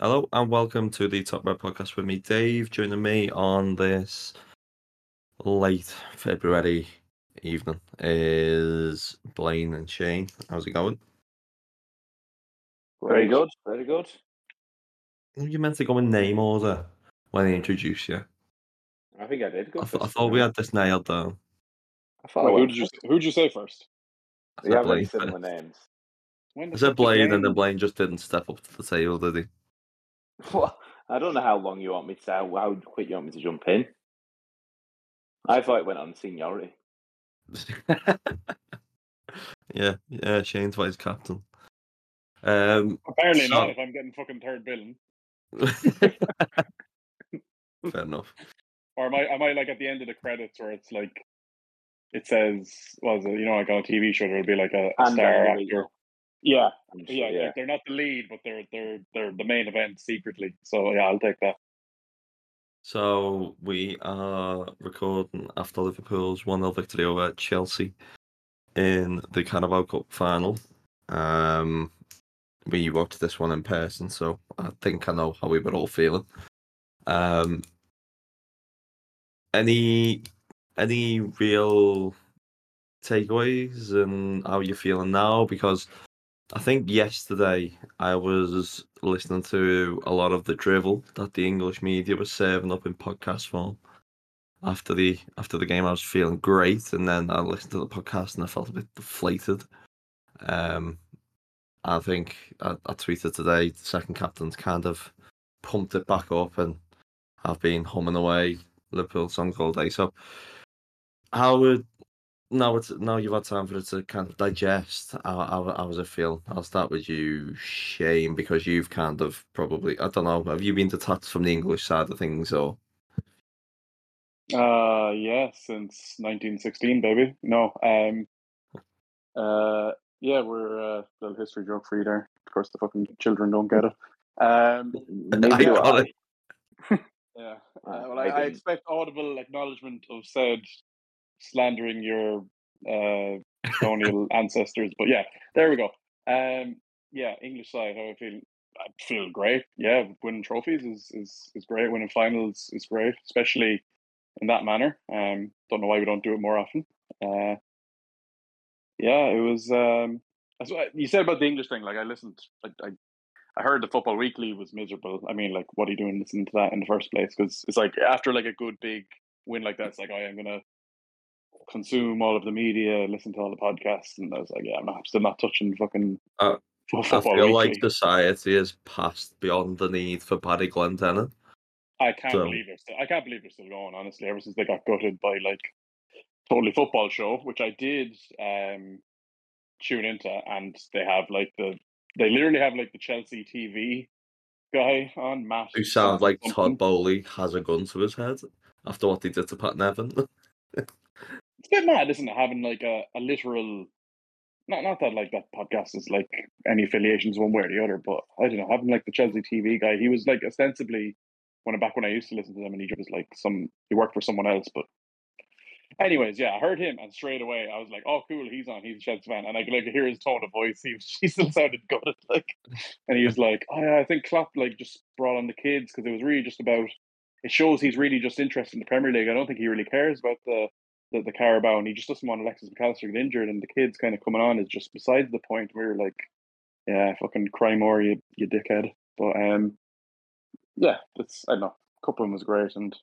Hello and welcome to the Top Red Podcast with me, Dave. Joining me on this late February evening is Blayne and Shane. How's it going? Very good, very good. You meant to go in name order when I introduce you. I think I did. Go I, th- I thought we had this nailed down. I thought I Wait, who went did you who did you say first? I We said have like Blayne. similar names. When I said Blayne, and then Blayne- Blayne just didn't step up to the table, did he? Well, I don't know how long you want me to. How, how quick you want me to jump in. I thought it went on seniority. yeah, yeah. Shane's vice captain. Um, Apparently So- not. If I'm getting fucking third billing, fair enough. or am I? Am I like at the end of the credits where it's like it says, "Was it you know like on a TV show there'll be like a, a star then actor." Illegal. Yeah, sure, yeah, yeah. Like they're not the lead, but they're they're they're the main event secretly. So yeah, I'll take that. So we are recording after Liverpool's 1 0 victory over Chelsea in the Carabao Cup final. Um, we watched this one in person, so I think I know how we were all feeling. Um, any any real takeaways and how you're feeling now? Because I think yesterday I was listening to a lot of the drivel that the English media was serving up in podcast form. After the after the game, I was feeling great, and then I listened to the podcast and I felt a bit deflated. Um, I think I, I tweeted today. Second captain's kind of pumped it back up, and I've been humming away Liverpool songs all day. So, how would now it's now you've had time for it to kind of digest. How, how, how does it feel? I'll start with you, Shane, because you've kind of probably I don't know. Have you been detached from the English side of things, or Uh, yeah, since 1916, baby. No, um, uh, yeah, we're uh, little history joke for you there. Of course, the fucking children don't get it. Um, Neither I do got I. it. yeah. Uh, Uh, well, I I, I expect audible acknowledgement of said slandering your uh, colonial ancestors, but yeah, there we go. Um, yeah, English side, how I feel. I feel great. Yeah, winning trophies is is is great. Winning finals is great, especially in that manner. Um, don't know why we don't do it more often. Uh, yeah, it was. Um, you said about the English thing. Like I listened, I, I, I heard the Football Weekly was miserable. I mean, like, what are you doing listening to that in the first place? Because it's like after like a good big win like that, it's like, oh, I'm gonna consume all of the media, listen to all the podcasts, and I was like, yeah, I'm not, still not touching fucking Uh, fo- I feel Weekly. like society has passed beyond the need for Barry Glendenning. I can't So- believe still. I can't believe they're still going. Honestly, ever since they got gutted by like Totally Football Show, which I did um tune into, and they have like the they literally have like the Chelsea TV guy on Matt. Who sounds like Todd. Bowley has a gun to his head after what he did to Pat Nevin. It's a bit mad, isn't it? Having like a, a literal. Not, not that like that podcast is like any affiliations one way or the other, but I don't know. Having like the Chelsea TV guy, he was like ostensibly when back when I used to listen to them, and he was like some he worked for someone else. But anyways, yeah, I heard him, and straight away I was like, "Oh, cool, he's on. He's a Chelsea fan," and I could like hear his tone of voice. He he still sounded good, like, and he was like, "Oh yeah, I think Klopp like just brought on the kids because it was really just about." It shows he's really just interested in the Premier League. I don't think he really cares about the the, the Carabao, and he just doesn't want Alexis McAllister to get injured, and the kids kind of coming on is just besides the point. We were like, yeah, fucking cry more, you you dickhead. But um, yeah, that's I don't know. Coupling was great, and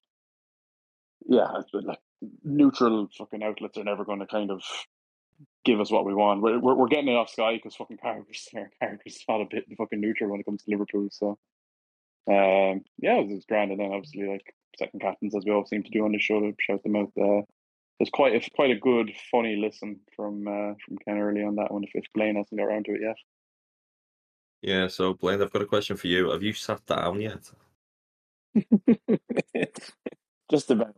yeah, it's been like neutral fucking outlets are never going to kind of give us what we want. We're we're, we're getting it off Sky because fucking Carragher's there. Carragher's not a bit fucking neutral when it comes to Liverpool. So um, yeah, it was, it was grand, and then obviously like second captains as we all seem to do on the show to shout them out. Uh, there's quite a quite a good funny listen from uh, from Ken early on that one. If, if Blayne hasn't got around to it yet. yeah, so Blayne, I've got a question for you. Have you sat down yet? Just about.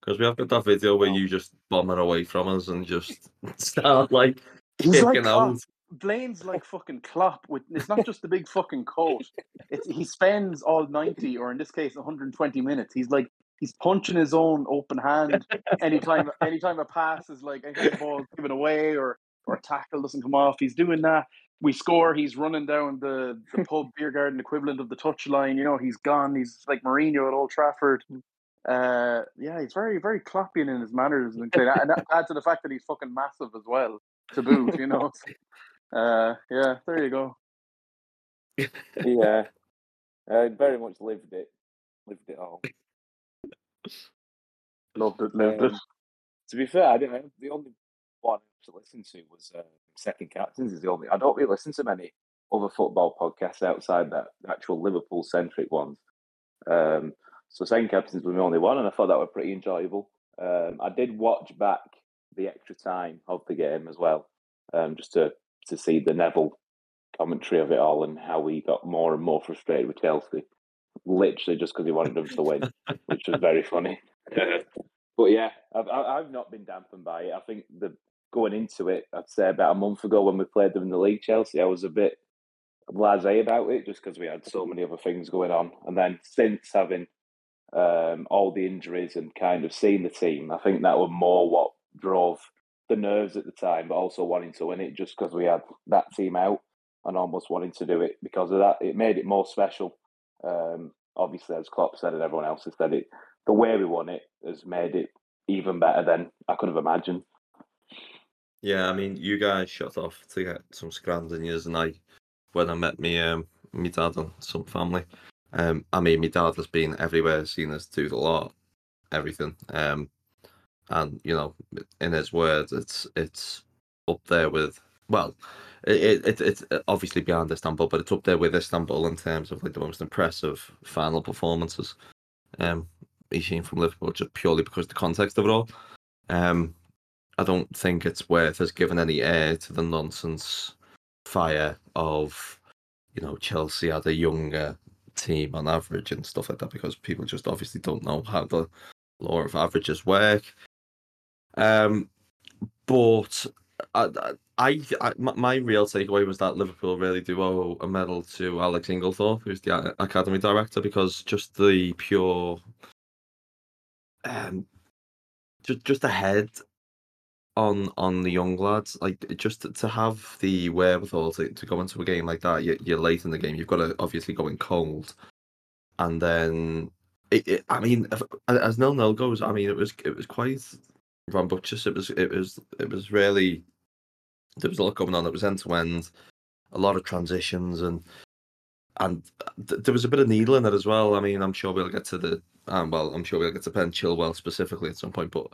Because we have got that video where No. you just bomber away from us and just start like He's like kicking Klopp. out. Blayne's like fucking Klopp. With it's not just the big fucking coat. It's he spends all ninety, or in this case, one hundred and twenty minutes. He's like he's punching his own open hand anytime anytime a pass is like anytime the ball's given away or or a tackle doesn't come off. He's doing that. we score. He's running down the, the pub beer garden equivalent of the touchline. You know, he's gone. He's like Mourinho at Old Trafford. Uh, yeah, he's very, very Kloppian in his manners, and and that adds to the fact that he's fucking massive as well. To boot, you know. Uh, yeah, there you go. yeah, I very much lived it, lived it all. Loved it, lived it. Um, to be fair, I didn't. Know the only one to listen to was um, Second Captains. Is the only. I don't really listen to many other football podcasts outside that actual Liverpool centric ones. Um, so Second Captains was the only one, and I thought that was pretty enjoyable. Um, I did watch back the extra time of the game as well, um, just to to see the Neville commentary of it all and how he got more and more frustrated with Chelsea, literally just because he wanted them to win, which was very funny. but yeah, I've I've not been dampened by it. I think the going into it, I'd say about a month ago when we played them in the league, Chelsea, I was a bit blasé about it just because we had so many other things going on. And then since having um, all the injuries and kind of seeing the team, I think that was more what drove the nerves at the time, but also wanting to win it just because we had that team out and almost wanting to do it because of that. It made it more special. Um, obviously, as Klopp said and everyone else has said it, the way we won it has made it even better than I could have imagined. Yeah, I mean, you guys shut off to get some scrams years, and I, when I met me, um, me dad and some family, um, I mean, my dad has been everywhere, seen us do the lot, everything, um, and you know, in his words, it's it's up there with well, it, it it's obviously beyond Istanbul, but it's up there with Istanbul in terms of like the most impressive final performances. Um, he's seen from Liverpool just purely because of the context of it all. Um, I don't think it's worth us giving any air to the nonsense fire of, you know, Chelsea had a younger team on average and stuff like that because people just obviously don't know how the law of averages work. Um, but I, I, I my real takeaway was that Liverpool really do owe a medal to Alex Inglethorpe, who's the academy director, because just the pure, um, just just ahead on on the young lads, like just to, to have the wherewithal to, to go into a game like that, You're, you're late in the game. You've got to obviously go in cold, and then it, it I mean, if, as nil nil goes, I mean, it was it was quite rambunctious. It was it was it was really there was a lot going on. It was end to end, a lot of transitions, and and th- there was a bit of needle in it as well. I mean, I'm sure we'll get to the um, well, I'm sure we'll get to Ben Chilwell specifically at some point, but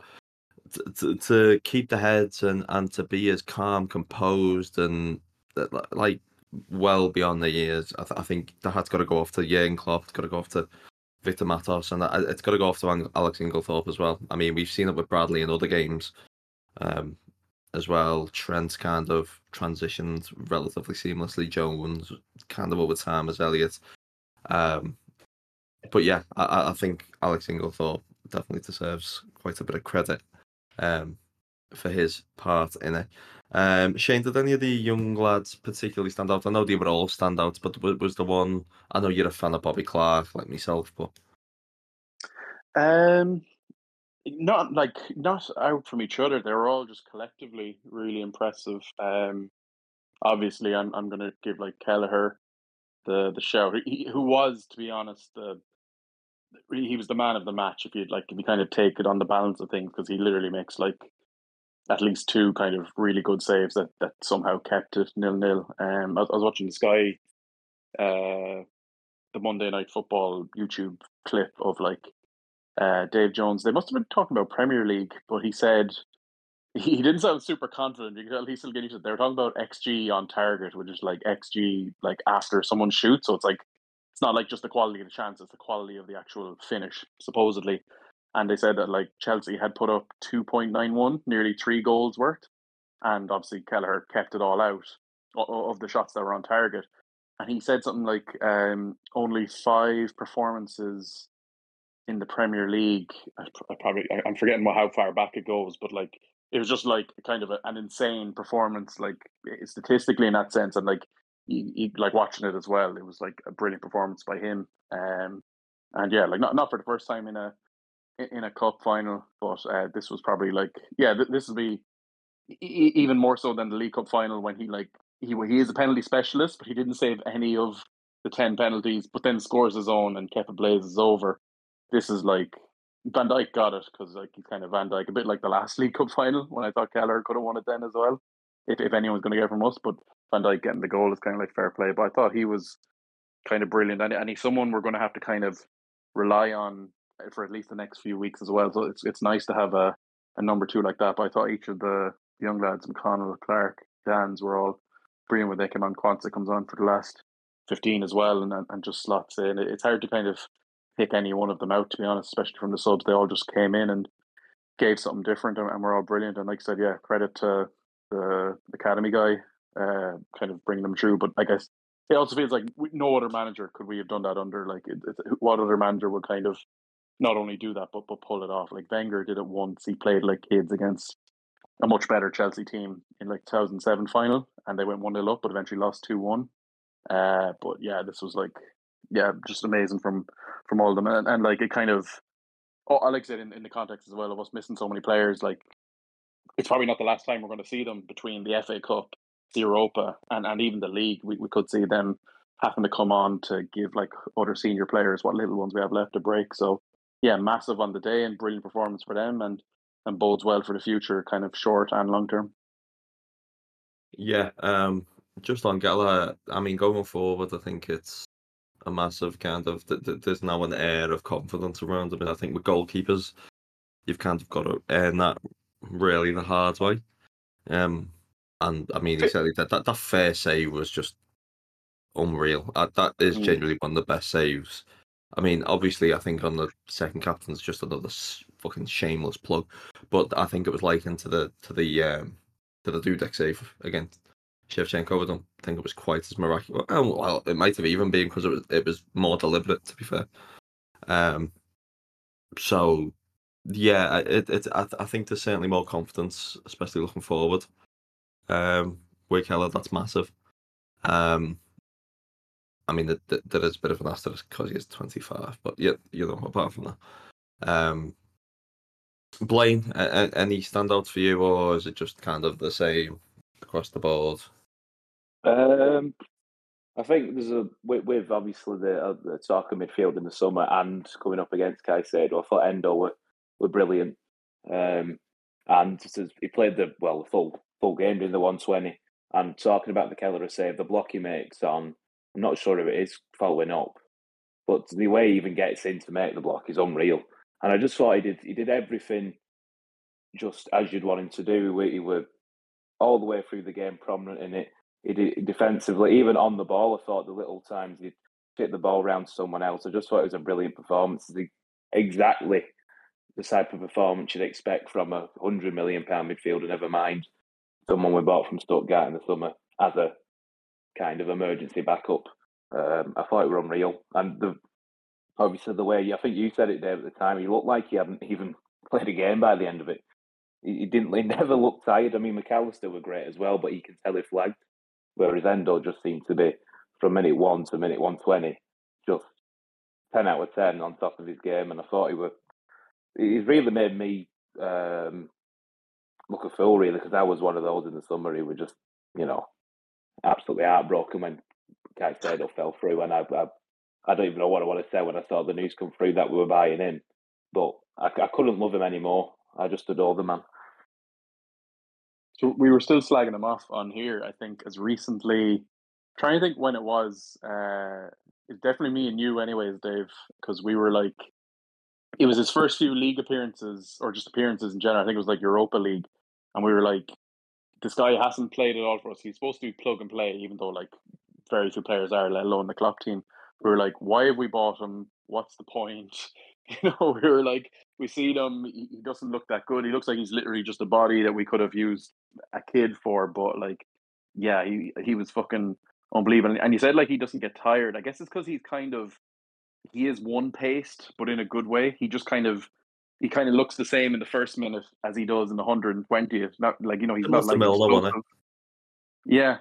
to, to keep the heads and and to be as calm, composed, and like well beyond the years. I, th- I think that has got to go off to Jurgen Klopp. It's got to go off to Vitor Matos, and it's got to go off to Alex Inglethorpe as well. I mean, we've seen it with Bradley in other games um, as well. Trent kind of transitioned relatively seamlessly. Jones kind of over time as Elliot. Um, but yeah, I, I think Alex Inglethorpe definitely deserves quite a bit of credit um, for his part in it. Um, Shane, did any of the young lads particularly stand out? I know they were all standouts, but was the one? I know you're a fan of Bobby Clark, like myself, but um, not like not out from each other. They were all just collectively really impressive. Um, obviously, I'm I'm to give like Kelleher the the show. He, who was, to be honest, the he was the man of the match. If you'd like, if you kind of take it on the balance of things, because he literally makes like at least two kind of really good saves that, that somehow kept it nil nil. Um, I, I was watching the Sky, uh, the Monday Night Football YouTube clip of like uh, Dave Jones. They must have been talking about Premier League, but he said he, didn't sound super confident. You could he's still getting to. They were talking about XG on target, which is like XG like after someone shoots. So it's like it's not like just the quality of the chance; it's the quality of the actual finish, supposedly and they said that like Chelsea had put up 2.91, nearly three goals worth, and obviously Kelleher kept it all out of the shots that were on target. And he said something like um, only five performances in the Premier League. I, probably I'm forgetting how far back it goes, but like it was just like kind of a, an insane performance, like statistically in that sense, and like he, like watching it as well. It was like a brilliant performance by him. Um, and yeah, like not not for the first time in a in a cup final, but uh, this was probably like yeah, th- this will be e- even more so than the League Cup final when he like he he is a penalty specialist, but he didn't save any of the ten penalties. But then scores his own and kept it blazes over. This is like Van Dijk got it because like he's kind of Van Dijk, a bit like the last League Cup final when I thought Kelleher could have won it then as well, if if anyone's going to get from us. But Van Dijk getting the goal is kind of like fair play. But I thought he was kind of brilliant, and, and he's someone we're going to have to kind of rely on for at least the next few weeks as well. So it's it's nice to have a, a number two like that. But I thought each of the young lads, McConnell, Clark, Danns, were all brilliant when they came on. Quansah comes on for the last fifteen as well, and and just slots in. It's hard to kind of pick any one of them out to be honest, especially from the subs. They all just came in and gave something different, and, and we're all brilliant. And like I said, yeah, credit to the academy guy, uh, kind of bringing them through. But I guess it also feels like no other manager could we have done that under. Like, it, it, what other manager would kind of not only do that but but pull it off? Like Wenger did it once. He played like kids against a much better Chelsea team in like 2007 final, and they went one 0 up, but eventually lost two one. Uh, but yeah, this was like yeah, just amazing from from all of them, and, and like it kind of. Oh, like I said in, in the context as well of us missing so many players. Like, it's probably not the last time we're going to see them between the FA Cup, the Europa, and, and even the league. We, we could see them having to come on to give like other senior players what little ones we have left to break. So yeah, massive on the day and brilliant performance for them and and bodes well for the future, kind of short and long term. Yeah, um, just on Gala, I mean, going forward, I think it's a massive kind of. Th- th- there's now an air of confidence around him, and I think with goalkeepers, you've kind of got to earn that really the hard way. Um, and I mean, he said that that, that fair save was just unreal. Uh, that is Mm. genuinely one of the best saves. I mean, obviously, I think on the second captain's just another s- fucking shameless plug, but I think it was likened to the to the um to the Dudek save against Shevchenko. I don't think it was quite as miraculous. Oh, well, it might have even been because it was it was more deliberate. To be fair, um, so yeah, it, it I, I think there's certainly more confidence, especially looking forward. Um, with Kelleher, that's massive. Um, I mean, th- th- there is a bit of an asterisk because he's 25, but yeah, you know, apart from that, um, Blayne, any standouts for you, or is it just kind of the same across the board? Um, I think there's a with, with obviously the, uh, the talk of midfield in the summer and coming up against Caicedo. I thought Endo were, were brilliant, um, and he played the well the full full game in the 120. And talking about the Kelleher save, the block he makes on, I'm not sure if it is following up, but the way he even gets in to make the block is unreal. And I just thought he did he did everything just as you'd want him to do. He he were all the way through the game prominent in it he did defensively, even on the ball. I thought the little times he'd fit the ball around to someone else. I just thought it was a brilliant performance. Exactly the type of performance you'd expect from a hundred million pound midfielder. Never mind someone we bought from Stuttgart in the summer as a kind of emergency backup. Um, I thought it were unreal, and the obviously the way I think you said it, there at the time, he looked like he hadn't even played a game by the end of it. He, he didn't. He never looked tired. I mean, McAllister were great as well, but you can tell he flagged. Whereas Endo just seemed to be from minute one to minute one twenty, just ten out of ten on top of his game. And I thought he was, he's really made me um, look a fool, really, because I was one of those in the summer who were just, you know, absolutely heartbroken when Caicedo fell through, and I, I, I don't even know what I want to say when I saw the news come through that we were buying him, but I, I couldn't love him anymore. I just adore the man. So we were still slagging him off on here. I think as recently, trying to think when it was. Uh, it's definitely me and you, anyways, Dave, because we were like, it was his first few league appearances or just appearances in general. I think it was like Europa League, and we were like, this guy hasn't played at all for us. He's supposed to be plug and play, even though like very few players are, let alone the club team. We were like, why have we bought him? What's the point? You know, we were like, we see him. He doesn't look that good. He looks like he's literally just a body that we could have used a kid for. But like, yeah, he he was fucking unbelievable. And he said like he doesn't get tired. I guess it's because he's kind of he is one paced, but in a good way. He just kind of he kind of looks the same in the first minute as he does in the hundred and twentieth. Not like you know he's Similar not like it? Yeah,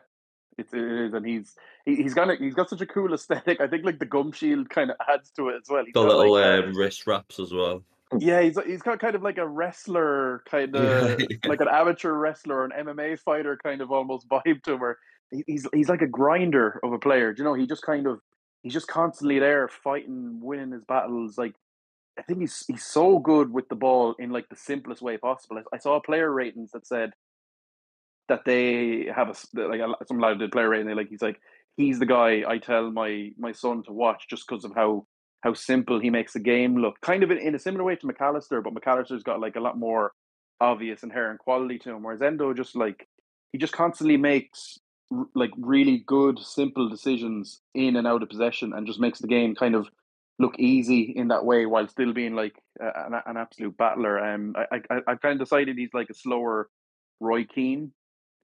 it's it is, and he's he, he's got he's got such a cool aesthetic. I think like the gum shield kind of adds to it as well. He's The got, little like, um, wrist wraps as well. yeah, he's he's got kind of like a wrestler kind of like an amateur wrestler an MMA fighter kind of almost vibe to him. Where he's he's like a grinder of a player. Do you know, he just kind of he's just constantly there fighting, winning his battles. Like I think he's he's so good with the ball in like the simplest way possible. I, I saw player ratings that said that they have a like a, some lad did player rating. They like he's like he's the guy I tell my my son to watch just because of how how simple he makes the game look. Kind of in, a similar way to McAllister, but McAllister's got like a lot more obvious inherent quality to him. Whereas Endo just like he just constantly makes r- like really good, simple decisions in and out of possession, and just makes the game kind of look easy in that way while still being like an, an absolute battler. Um, I I I've kind of decided he's like a slower Roy Keane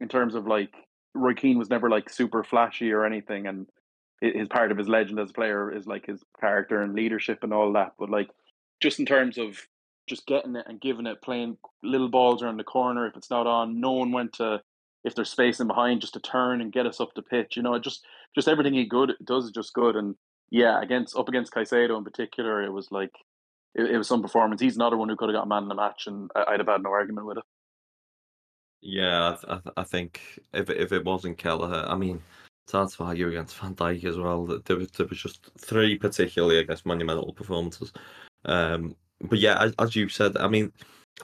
in terms of like Roy Keane was never like super flashy or anything, and his part of his legend as a player is like his character and leadership and all that. But like just in terms of just getting it and giving it, playing little balls around the corner if it's not on, knowing when to if there's space in behind just to turn and get us up the pitch. You know, just just everything he good does is just good. And yeah, against up against Caicedo in particular, it was like it, it was some performance. He's another one who could have got a man in the match, and I'd have had no argument with it. Yeah, I, I, I think if if it wasn't Kelleher, I mean, argue against Van Dijk as well. There was, there was just three particularly, I guess, monumental performances. Um, but yeah, as, as you said, I mean,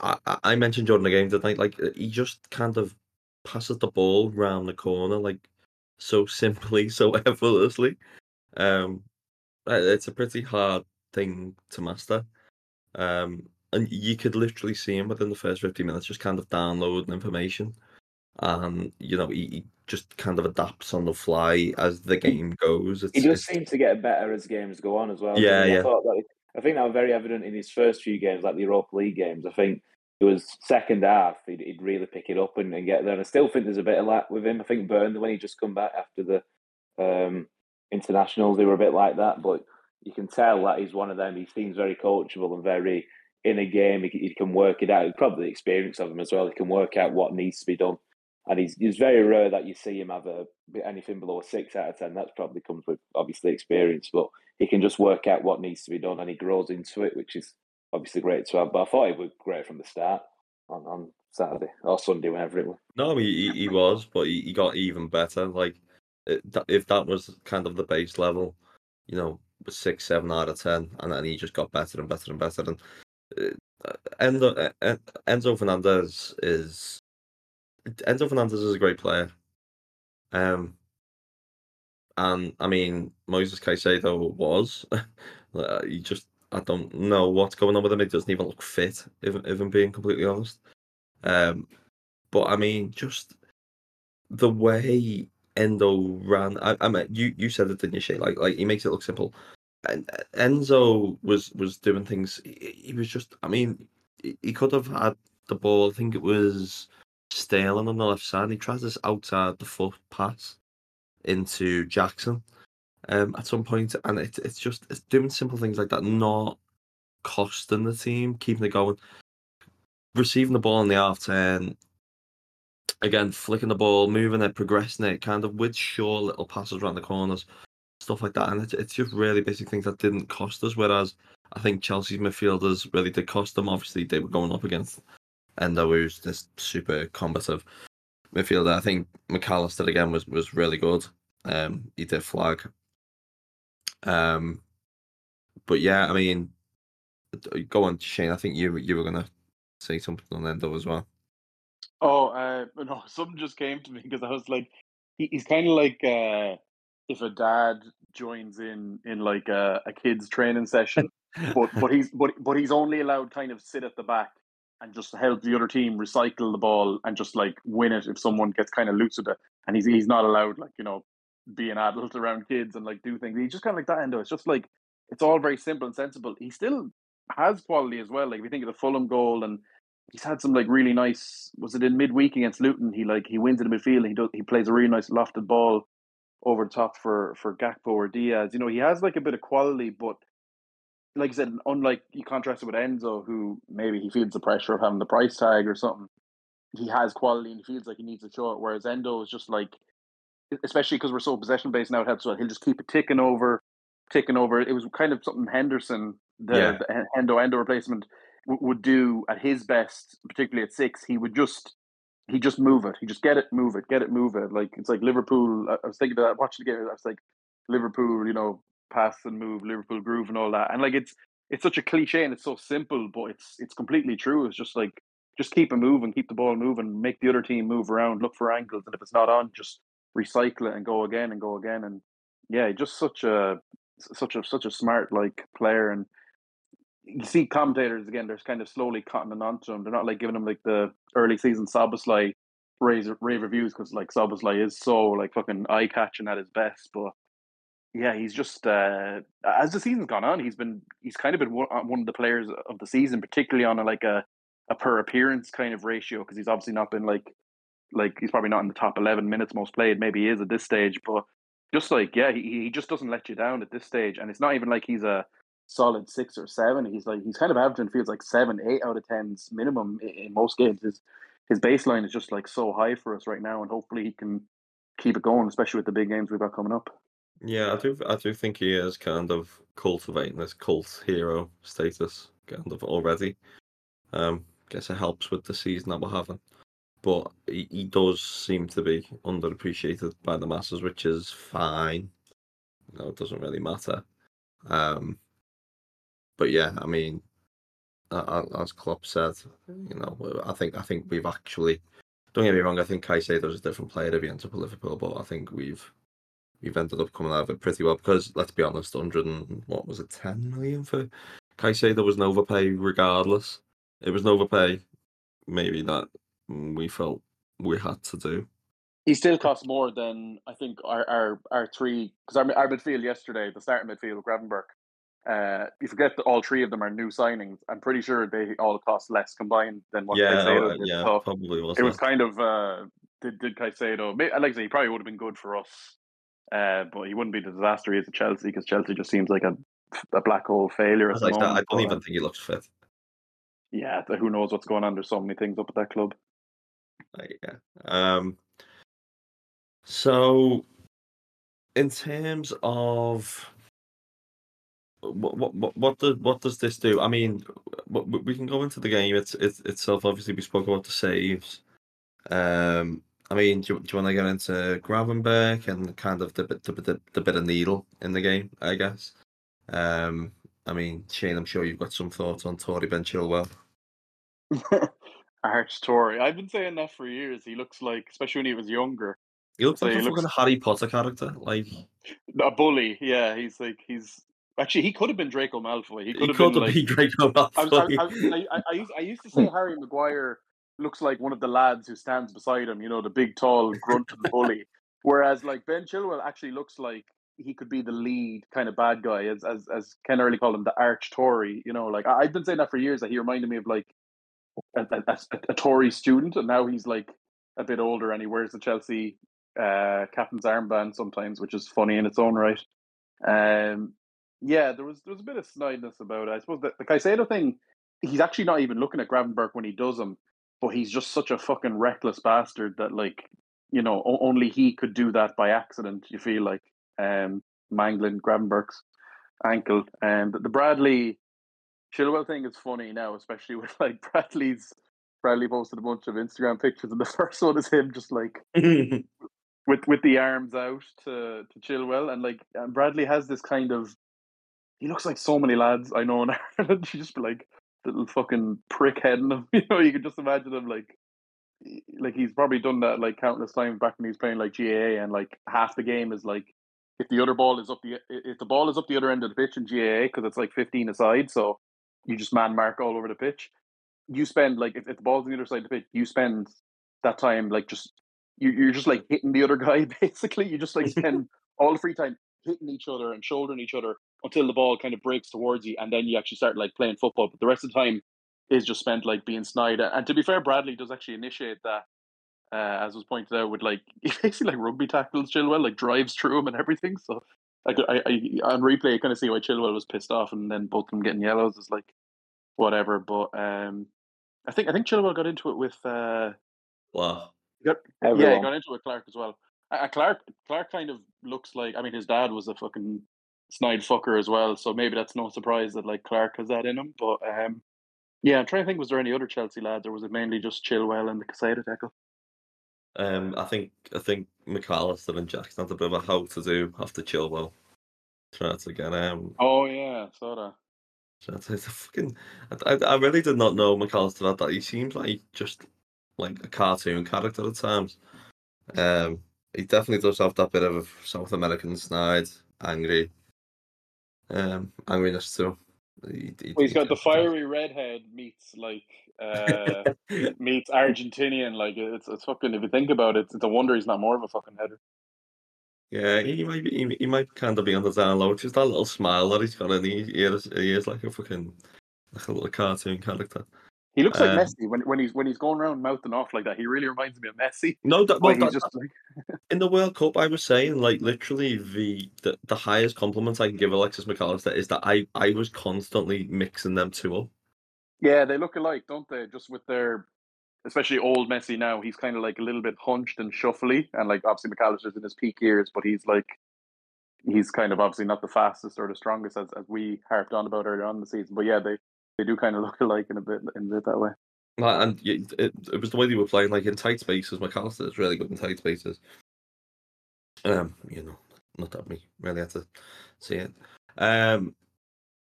I, I mentioned Jordan again tonight. Like he just kind of passes the ball round the corner, like so simply, so effortlessly. Um, it's a pretty hard thing to master. Um, and you could literally see him within the first 50 minutes just kind of downloading information and you know he, he just kind of adapts on the fly as the game goes. it's, he does seem to get better as games go on as well yeah yeah. I, that, I think that was very evident in his first few games like the europa league games. I think it was second half he'd, he'd really pick it up and, and, get there. And i still think there's a bit of that with him. I think burn when he just come back after the um, internationals they were a bit like that. But you can tell that he's one of them. He seems very coachable and very in a game, he, he can work it out. Probably the experience of him as well. He can work out what needs to be done. And he's, it's very rare that you see him have a anything below a six out of ten. That probably comes with obviously experience, but he can just work out what needs to be done and he grows into it, which is obviously great to have. But I thought he was great from the start on, on Saturday or Sunday, whenever it was. No, he, he was, but he, he got even better. Like if that was kind of the base level, you know, six, seven out of ten, and then he just got better and better and better. And uh, uh Enzo, uh, uh, Enzo Fernandez is Enzo Fernandez is a great player. Um, and I mean Moises Caicedo was. Uh, he just I don't know what's going on with him. He doesn't even look fit, if if I'm being completely honest. Um, but I mean, just the way Endo ran. I, I mean, you you said it, didn't you, Shay? Like like he makes it look simple. And Enzo was was doing things. He, was just. I mean, he could have had the ball. I think it was Sterling on the left side. He tries this outside the foot pass into Jackson um, at some point, and it, it's just it's doing simple things like that, not costing the team, keeping it going, receiving the ball in the half turn. Again, flicking the ball, moving it, progressing it, kind of with short little passes around the corners stuff like that. And it's, it's just really basic things that didn't cost us. Whereas I think Chelsea's midfielders really did cost them. Obviously, they were going up against Endo, who's just super combative midfielder. I think McAllister again was was really good. Um, he did flag. Um, but yeah, I mean, go on, Shane. I think you you were gonna say something on Endo as well. Oh, uh, no, something just came to me because I was like, he, he's kind of like uh, if a dad joins in in like a, a kids training session, but but he's but but he's only allowed kind of sit at the back and just help the other team recycle the ball and just like win it if someone gets kind of loose with it, and he's he's not allowed like you know be an adult around kids and like do things. He's just kind of like that. Endo. It's just like it's all very simple and sensible. He still has quality as well. Like if you think of the Fulham goal and he's had some like really nice. Was it in midweek against Luton? He like he wins in the midfield. he does he plays a really nice lofted ball over the top for for Gakpo or Diaz. You know, he has like a bit of quality, but like I said, unlike you contrast it with Enzo, who maybe he feels the pressure of having the price tag or something. He has quality and he feels like he needs to show it. Whereas Endo is just like, especially because we're so possession based now, it helps. Well, he'll just keep it ticking over, ticking over. It was kind of something Henderson, the, yeah. the Endo Endo replacement, w- would do at his best, particularly at six. He would just he just move it. He just get it, move it, get it, move it. Like it's like Liverpool. I was thinking about watching the game. I was like Liverpool, you know, pass and move, Liverpool groove and all that. And like it's it's such a cliche and it's so simple, but it's it's completely true. It's just like just keep it moving, keep the ball moving, make the other team move around, look for angles, and if it's not on, just recycle it and go again and go again. And yeah, just such a such a such a smart like player and you see commentators again, they're kind of slowly cottoning onto him. They're not like giving him like the early season Szoboszlai rave, rave reviews because like Szoboszlai is so like fucking eye catching at his best. But yeah, he's just uh, as the season's gone on, he's been he's kind of been one, uh, one of the players of the season, particularly on a like a a per appearance kind of ratio because he's obviously not been like like he's probably not in the top eleven minutes most played. Maybe he is at this stage, but just like yeah, he he just doesn't let you down at this stage, and it's not even like he's a solid six or seven. He's like he's kind of averaging feels like seven, eight out of tens minimum in, in most games. His his baseline is just like so high for us right now, and hopefully he can keep it going, especially with the big games we've got coming up. Yeah, I do. I do think he is kind of cultivating this cult hero status, kind of already. Um, guess it helps with the season that we're having, but he, he does seem to be underappreciated by the masses, which is fine. No, it doesn't really matter. Um, but yeah, I mean, as Klopp said, you know, I think I think we've actually don't get me wrong. I think Caicedo's a different player ends up at Liverpool, but I think we've we've ended up coming out of it pretty well because let's be honest, hundred and what was it, ten million for Caicedo was an overpay regardless. It was an overpay, maybe that we felt we had to do. He still costs more than I think our our, our three because our, our midfield yesterday, the starting midfield, Gravenberch, uh, you forget that all three of them are new signings. I'm pretty sure they all cost less combined than what yeah, Caicedo did. Yeah, so probably was. It was kind of uh, did did Caicedo? Like I say, he probably would have been good for us, uh, but he wouldn't be the disaster he is at Chelsea because Chelsea just seems like a a black hole failure. At like moment. I don't even think he looks fit. Yeah, who knows what's going on? There's so many things up at that club. yeah. Um. So, in terms of what what what does what does this do? I mean, we can go into the game it's, it's itself. Obviously, we spoke about the saves. Um, I mean, do, do you want to get into Gravenberch and kind of the bit the, the, the bit of needle in the game? I guess. Um, I mean, Shane, I'm sure you've got some thoughts on Tory Ben Chilwell. Arch Tory. I've been saying that for years. He looks like, especially when he was younger. He looks so like he a looks... fucking Harry Potter character, like a bully. Yeah, he's like he's Actually, he could have been Draco Malfoy. He could have been, been like, Draco Malfoy. I, I, I, I, used, I used to say Harry Maguire looks like one of the lads who stands beside him. You know, the big, tall, grunt and bully. Whereas, like Ben Chilwell actually looks like he could be the lead kind of bad guy, as as as Ken Early called him, the arch Tory. You know, like I, have been saying that for years. That he reminded me of like a, a, a, Tory student, and now he's like a bit older, and he wears the Chelsea uh, captain's armband sometimes, which is funny in its own right. Um, yeah, there was there was a bit of snideness about it. I suppose the, the Caicedo thing, he's actually not even looking at Gravenberch when he does them, but he's just such a fucking reckless bastard that like, you know, o- only he could do that by accident. You feel like um, mangling Gravenberch's ankle, and the Bradley Chilwell thing is funny now, especially with like Bradley's. Bradley posted a bunch of Instagram pictures, and the first one is him just like with with the arms out to to Chilwell, and like and Bradley has this kind of he looks like so many lads I know in Ireland. You just be like little fucking prick head in him. You know, you can just imagine him like like he's probably done that like countless times back when he was playing like GAA and like half the game is like if the other ball is up the if the ball is up the other end of the pitch in GAA because it's like 15 aside, so you just man mark all over the pitch. You spend like if, if the ball's on the other side of the pitch, you spend that time like just you, you're just like hitting the other guy basically. You just like spend all the free time hitting each other and shouldering each other until the ball kind of breaks towards you, and then you actually start like playing football. But the rest of the time is just spent like being snide. And to be fair, Bradley does actually initiate that, uh, as was pointed out, with like he basically like rugby tackles Chilwell, like drives through him and everything. So I, I, I on replay, I kind of see why Chilwell was pissed off, and then both of them getting yellows is like whatever. But um, I think I think Chilwell got into it with. Uh, wow. Got, yeah, he got into it with Clark as well. Uh, Clark Clark kind of looks like I mean his dad was a fucking snide fucker as well, so maybe that's no surprise that like Clark has that in him. But um, yeah, I'm trying to think was there any other Chelsea lads or was it mainly just Chilwell and the Caicedo tackle? Um, I think I think McAllister and Jackson had a bit of a how to do after Chilwell. Trying to get um Oh yeah, sort of. to it's a fucking I, I really did not know McAllister had that. He seems like just like a cartoon character at times. Um he definitely does have that bit of a South American side, angry. Um angriness too. He, he- Well, he's he got the fiery redhead meets like uh meets Argentinian. Like it's it's fucking. If you think about it, it's a wonder he's not more of a fucking header. Yeah, he might be. He, he might kind of be on the down low. Just that little smile that he's got, and he, he is he is like a fucking like a little cartoon character. He looks like Um, Messi when when he's when he's going around mouthing off like that. He really reminds me of Messi. No, that, well, he's that, just like in the World Cup, I was saying like literally the, the the highest compliment I can give Alexis McAllister is that I I was constantly mixing them two up. yeah, they look alike, don't they? Just with their, especially old Messi now. He's kind of like a little bit hunched and shuffly, and like obviously McAllister's in his peak years, but he's like. He's kind of obviously not the fastest or the strongest as, as we harped on about earlier on in the season, but yeah, they, they do kind of look alike in a bit in a bit that way. And it, it was the way they were playing, like in tight spaces. McAllister is really good in tight spaces. Um, you know, not that we really had to see it. Um,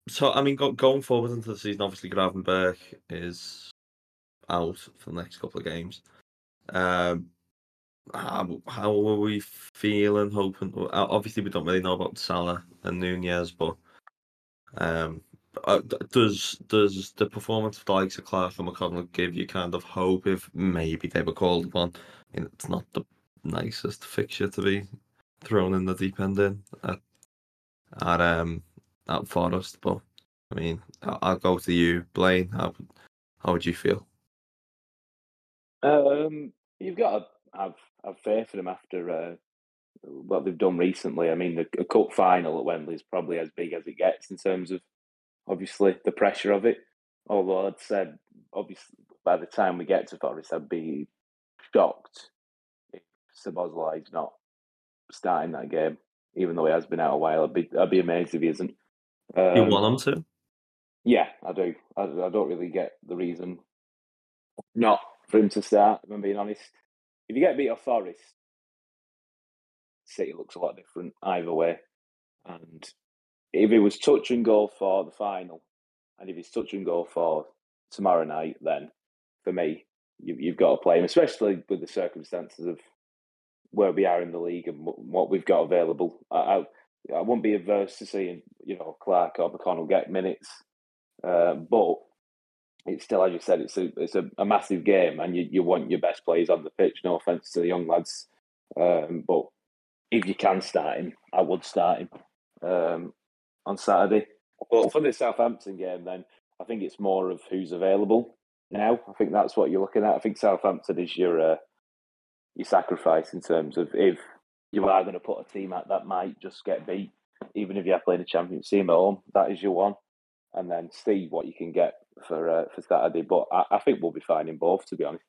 so I mean, go, going forward into the season, obviously Gravenberch is out for the next couple of games. Um, how how are we feeling? Hoping, obviously, we don't really know about Salah and Nunez, but um, uh, does does the performance of the likes of Clark and McConnell give you kind of hope if maybe they were called upon? I mean, it's not the nicest fixture to be thrown in the deep end in at at um at Forest, but I mean, I- I'll go to you, Blayne. How how would you feel? Um, you've got to have have faith in them after uh, what they've done recently. I mean, the a cup final at Wembley is probably as big as it gets in terms of obviously the pressure of it. Although I'd said, obviously, by the time we get to Forest, I'd be shocked if Szoboszlai is not starting that game, even though he has been out a while. I'd be I'd be amazed if he isn't. Um, you want him to? yeah, I do. I, I don't really get the reason not for him to start. If I'm being honest, if you get beat off Forest, City looks a lot different either way. And if it was touch and go for the final, and if it's touch and go for tomorrow night, then for me, you've got to play him, especially with the circumstances of where we are in the league and what we've got available. I, I, I wouldn't be averse to seeing you know Clark or McConnell get minutes, uh, but it's still, as you said, it's a it's a, a massive game, and you, you want your best players on the pitch. No offense to the young lads, um, but if you can start him, I would start him um, on Saturday. But for the Southampton game, then I think it's more of who's available now. I think that's what you're looking at. I think Southampton is your uh, your sacrifice in terms of if you are going to put a team out that might just get beat, even if you are playing a Champions team at home, that is your one, and then see what you can get for uh, for Saturday. But I, I think we'll be fine in both, to be honest.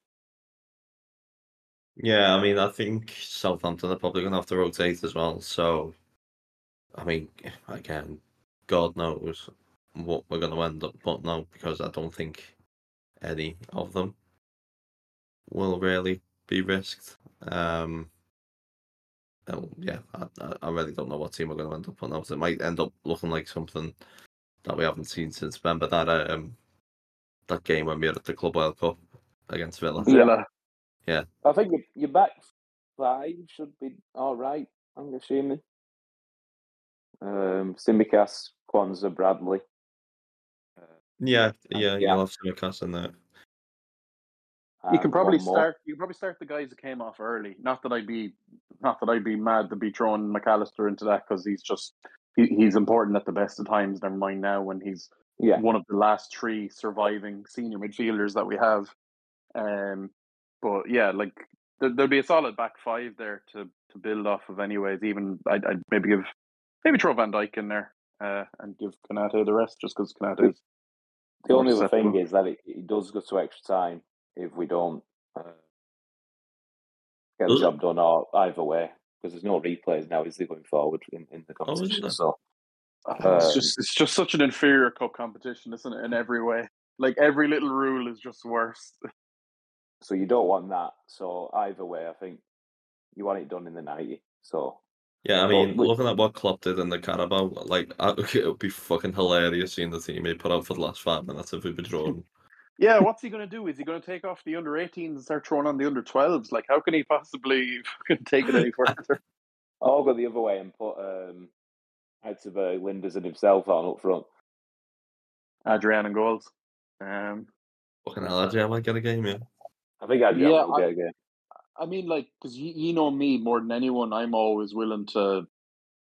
Yeah, I mean, I think Southampton are probably going to have to rotate as well. So, I mean, again, God knows what we're going to end up putting out because I don't think any of them will really be risked. Um, oh, yeah, I, I- I really don't know what team we're going to end up out. It might end up looking like something that we haven't seen since remember that um that game when we were at the Club World Cup against Villa. Villa. I think your, your back five should be all right. I'm assuming. Um, Tsimikas, Quansah, Bradley. Uh, Yeah, yeah, yeah. you'll have Tsimikas in there. You can probably start. You can probably start the guys that came off early. Not that I'd be, not that I'd be mad to be throwing McAllister into that because he's just he, he's important at the best of times. Never mind now when he's Yeah, one of the last three surviving senior midfielders that we have. Um, but yeah, like there, there'll be a solid back five there to to build off of. Anyways, even I'd, I'd maybe give maybe throw Van Dijk in there uh, and give Konaté the rest just because Konaté is the only other thing is that it, it does go to extra time if we don't uh, get the job done or either way because there's no replays now, is there going forward in, in the Oh, competition? there? so Oh, it's just it's just such an inferior cup competition, isn't it? In every way, like every little rule is just worse. So you don't want that. So either way, I think you want it done in the ninety. So Yeah, I mean, we- looking at what Klopp did in the Carabao, like it would be fucking hilarious seeing the team he put out for the last five minutes if we were drawn. Yeah, what's he going to do? Is he going to take off the under 18s and start throwing on the under 12s? Like, how can he possibly fucking take it any further? I'll go the other way and put um, Heidelberg, Lijnders, and himself on up front. Adrian and goals. Um, fucking hell, Adrian, I might get a game, yeah. I think I'd Yeah, will I- get again. I mean, like, because you, you know me more than anyone, I'm always willing to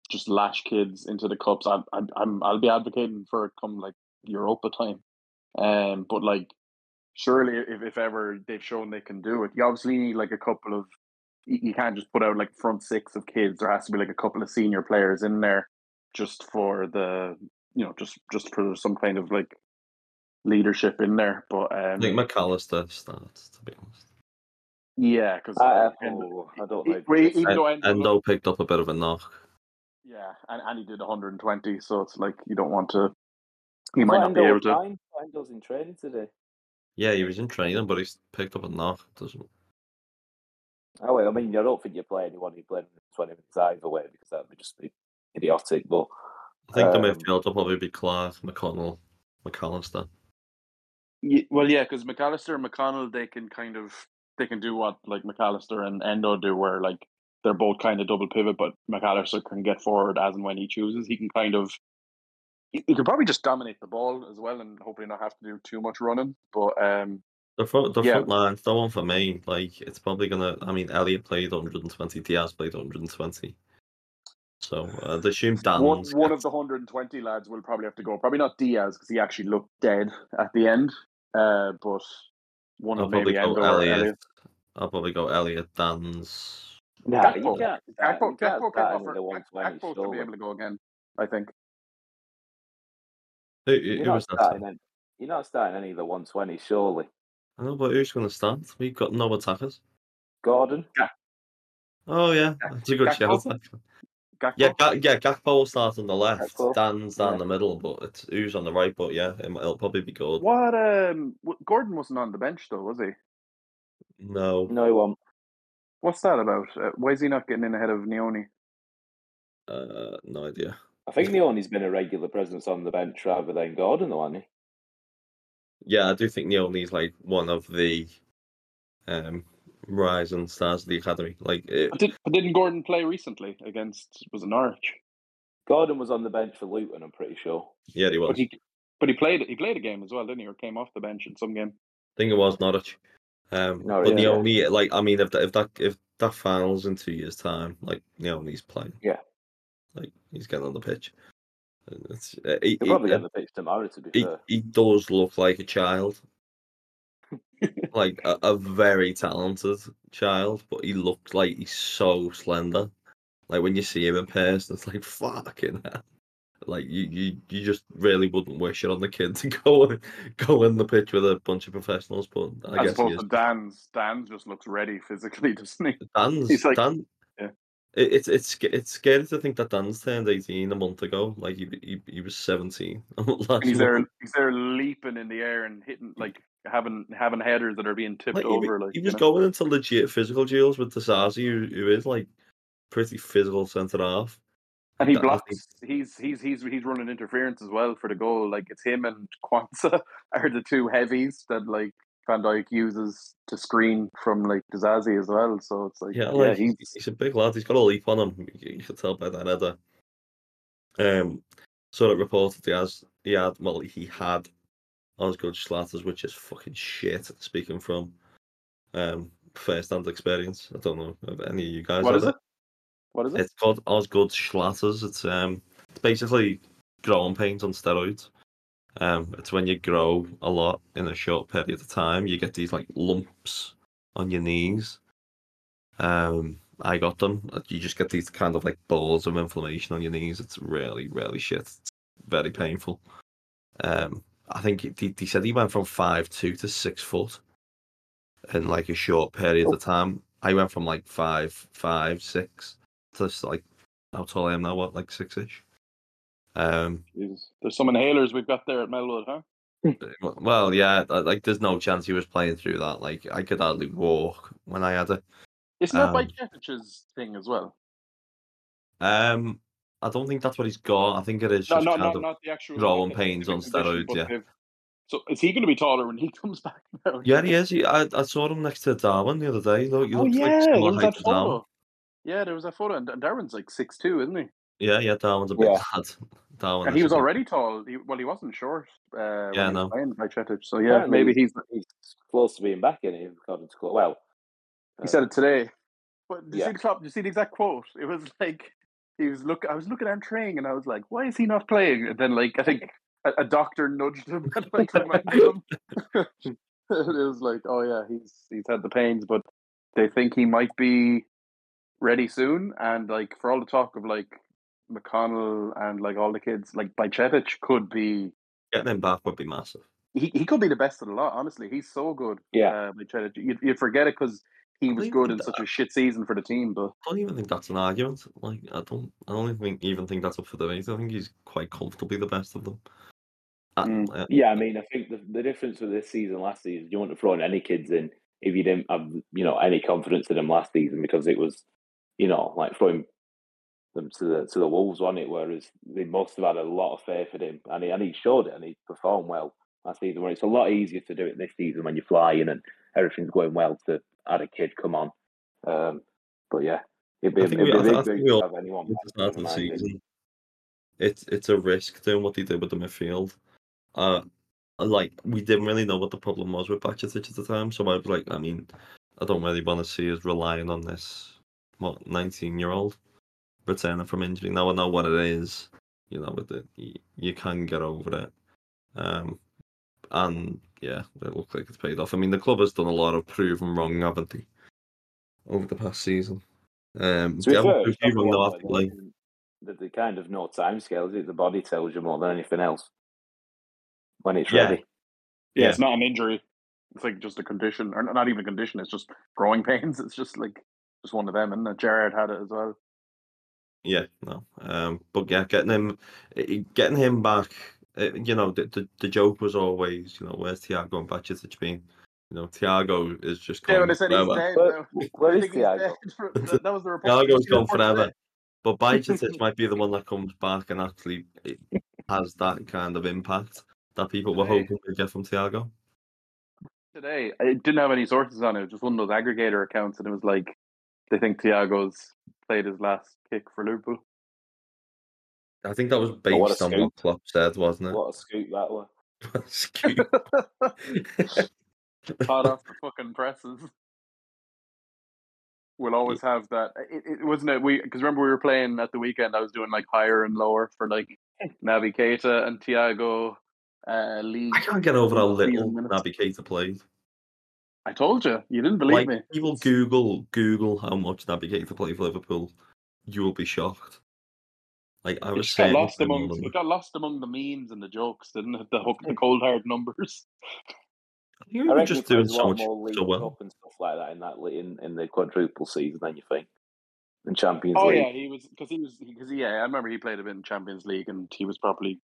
just lash kids into the cups. I'm, I'm, I'm I'll be advocating for it come like Europa time. Um, but like, surely if, if ever they've shown they can do it, you obviously need like a couple of. You, you can't just put out like front six of kids. There has to be like a couple of senior players in there, just for the you know just just for some kind of like leadership in there. But um, I think McAllister starts, to be honest. yeah, because I, oh, I don't like. Wait, even En- though Endo, Endo picked up a bit of a knock. Yeah, and, and he did 120, so it's like you don't want to. He might thought not be able to. fine. I thought Endo's in training today. Yeah, he was in training, but he's picked up a knock. Doesn't Oh, well, I mean, I don't think you play anyone who played 20 minutes either way because that would just be idiotic. But I think the Um, midfield will probably be Clark, McConnell, McAllister. Ye- Well, yeah, because McAllister and McConnell, they can kind of they can do what like McAllister and Endo do, where like they're both kind of double pivot, but McAllister can get forward as and when he chooses. He can kind of he, he could probably just dominate the ball as well, and hopefully not have to do too much running. But um, The front, the Yeah. front line's the one for me. Like, it's probably gonna. I mean, Elliot played 120, Diaz played 120. So uh, I assume Danns one one of the 120 lads will probably have to go. Probably not Diaz because he actually looked dead at the end. Uh, but one I'll of probably maybe go Elliot. Elliot. I'll probably go Elliot, Danns. Yeah, Gakpo. you can't. start- Gakpo, you can't Gakpo, start can him offer, with the Gak- 120. Gakpo should be surely. able to go again. I think. Who, who, You're who not was that? starting. Any, you're not starting any of the 120. Surely, I know, but who's going to start? We've got no attackers. Gordon. Yeah. Oh yeah, that's a good Gakpo? shout. Gakpo? Yeah, Ga- yeah, Gakpo will start on the left. Gakpo, Danns down yeah. the middle, but it's who's on the right. But yeah, it, will probably be good. What? Um, Gordon wasn't on the bench though, was he? No, No, he won't. What's that about? Uh, why is he not getting in ahead of Nyoni? uh, no idea. I think Nyoni's been a regular presence on the bench rather than Gordon, though, hasn't he? Yeah, I do think Nyoni's like one of the um rising stars of the academy. Like, it, But, did didn't Gordon play recently against was it Norwich? Gordon was on the bench for Luton, I'm pretty sure. yeah, he was. But he but he played he played a game as well, didn't he? Or came off the bench in some game. I think it was Norwich. Um, No, but yeah, yeah. Like, I mean, if that if that if that finals in two years' time, like Nyoni's playing. Yeah. Like he's getting on the pitch. And It's, uh, he, He'll he- probably uh, get the pitch tomorrow, to be he, fair. he does look like a child. like a, a very talented child, but he looks like he's so slender. Like when you see him in person, it's like fucking hell. Like you, you, you just really wouldn't wish it on the kid to go go in the pitch with a bunch of professionals. But I As guess he opposed is. to Danns. Just looks ready physically, doesn't he? Danns he's like- Dan. It, it's it's it's scary to think that Danns turned eighteen a month ago. Like he he, he was seventeen. he's there month. he's there leaping in the air and hitting like having having headers that are being tipped Like, he, over. Like he was know? going into legit physical duels with Disasi, who, who is like pretty physical centre half. And he blocks. He's he's he's he's running interference as well for the goal. Like it's him and Quansah are the two heavies that like Van Dijk uses to screen from like Disasi as well. So it's like Yeah, yeah, like he's he's, a big lad. He's got a leap on him. You, can tell by that header. Um, so it reported he has he had well he had Osgood Schlatters, which is fucking shit. Speaking from um first hand experience, I don't know if any of you guys. what had it? What is it? It's called Osgood Schlatters. It's um, it's basically growing pains on steroids. Um, it's when you grow a lot in a short period of time, you get these like lumps on your knees. Um, I got them. You just get these kind of like balls of inflammation on your knees. It's really, really shit. It's very painful. Um, I think he, he said he went from five two to six foot in like a short period of time. I went from like five, five, six to like how tall I am now, what, like six ish? Um Jesus. There's some inhalers we've got there at Melwood, huh? well, yeah, like there's no chance he was playing through that. Like I could hardly walk when I had it. Isn't that by Um, Kevich's thing as well? Um, I don't think that's what he's got. I think it is No, just no, kind of not the actual growing pains on steroids, yeah. they've- So is he going to be taller when he comes back now? Yeah, he is. He, I, I saw him next to Darwin the other day. Look, he Oh looks yeah, like there was that photo. Yeah, there was that photo, and Darwin's like six two, isn't he? Yeah, yeah, that Darwin's a big Yeah. lad. Darwin. And he is was a big- already tall. He, well, he wasn't short. Uh, Yeah, when he no. was playing Bajcetic. So yeah, Apparently maybe he's. he's close to being back in it, according to well. He said it today. But did you Yeah. see the top? Did you see the exact quote? It was like he was look. I was looking at him training, and I was like, "Why is he not playing?" And then, like, I think a, a doctor nudged him and like reminded him. it was like, "Oh yeah, he's he's had the pains, but they think he might be ready soon." And like, for all the talk of like McConnell and like all the kids, like Bajcetic could be. Getting him back would be massive. He, he could be the best of the lot. Honestly, he's so good. Yeah. uh, Bajcetic. You'd, you'd forget it because he was good in that- such a shit season for the team, but. I don't even think that's an argument. Like I don't, I don't even think, even think that's up for debate. I think he's quite comfortably the best of them. Uh, Mm. uh, Yeah, I mean, I think the, the difference with this season last season, you want to throw thrown any kids in if you didn't have, you know, any confidence in them last season because it was, you know, like throwing them to the to the wolves on it. Whereas they must have had a lot of faith in him, and he and he showed it, and he performed well last season. Where it's a lot easier to do it this season when you're flying and everything's going well to add a kid come on. Um, but yeah, it'd be, I it'd think be we- I a I think we all- have anyone at the back, start the season, it's it's a risk doing what they did with the midfield. Uh, like we didn't really know what the problem was with Bajcetic at the time, so I was like, I mean, I don't really want to see us relying on this what nineteen year old returning from injury. Now I know what it is, you know, with it, you, you can get over it. Um, and yeah, it looks like it's paid off. I mean, the club has done a lot of proving wrong, haven't they, over the past season? Um, To be they haven't fair, proved it's wrong though, one have where they? Like, they- kind of no time scales it. The body tells you more than anything else when it's Yeah. ready. Yeah, Yeah. it's not an injury. It's like just a condition, or not even a condition. It's just growing pains. It's just like just one of them, and Jared had it as well. Yeah, no. Um, but yeah, getting him, getting him back. eh, You know, the, the the joke was always, you know, where's Thiago and Bajcetic been? You know, Thiago is just Yeah, gone when they said he's forever. dead, Where- now. where I is think he's Thiago? dead. That, that was the report. Thiago's the gone forever. But Bajcetic might be the one that comes back and actually has that kind of impact that people were Today. hoping to get from Thiago. Today, I didn't have any sources on it. It was just one of those aggregator accounts, and it was like they think Thiago's played his last kick for Liverpool. I think that was Oh, based on scoop. what Klopp said, wasn't it? What a scoop that was. Scoop. hot off the fucking presses. We'll always have that. It, it wasn't it. We because remember we were playing at the weekend. I was doing like higher and lower for like Naby Keita and Thiago uh, Lee. I can't get over how little. Naby Keita played. I told you, you didn't believe like me. people Google Google how much Naby Keita played for Liverpool, you will be shocked. Like I It was just got saying, lost among mother, it got lost among the memes and the jokes, didn't it? The hook, the cold hard numbers. you I were just doing so much more so well. Cup and stuff like that in that in, in the quadruple season than you think. In Champions Oh League. yeah, he was because he was because yeah, I remember he played a bit in Champions League and he was probably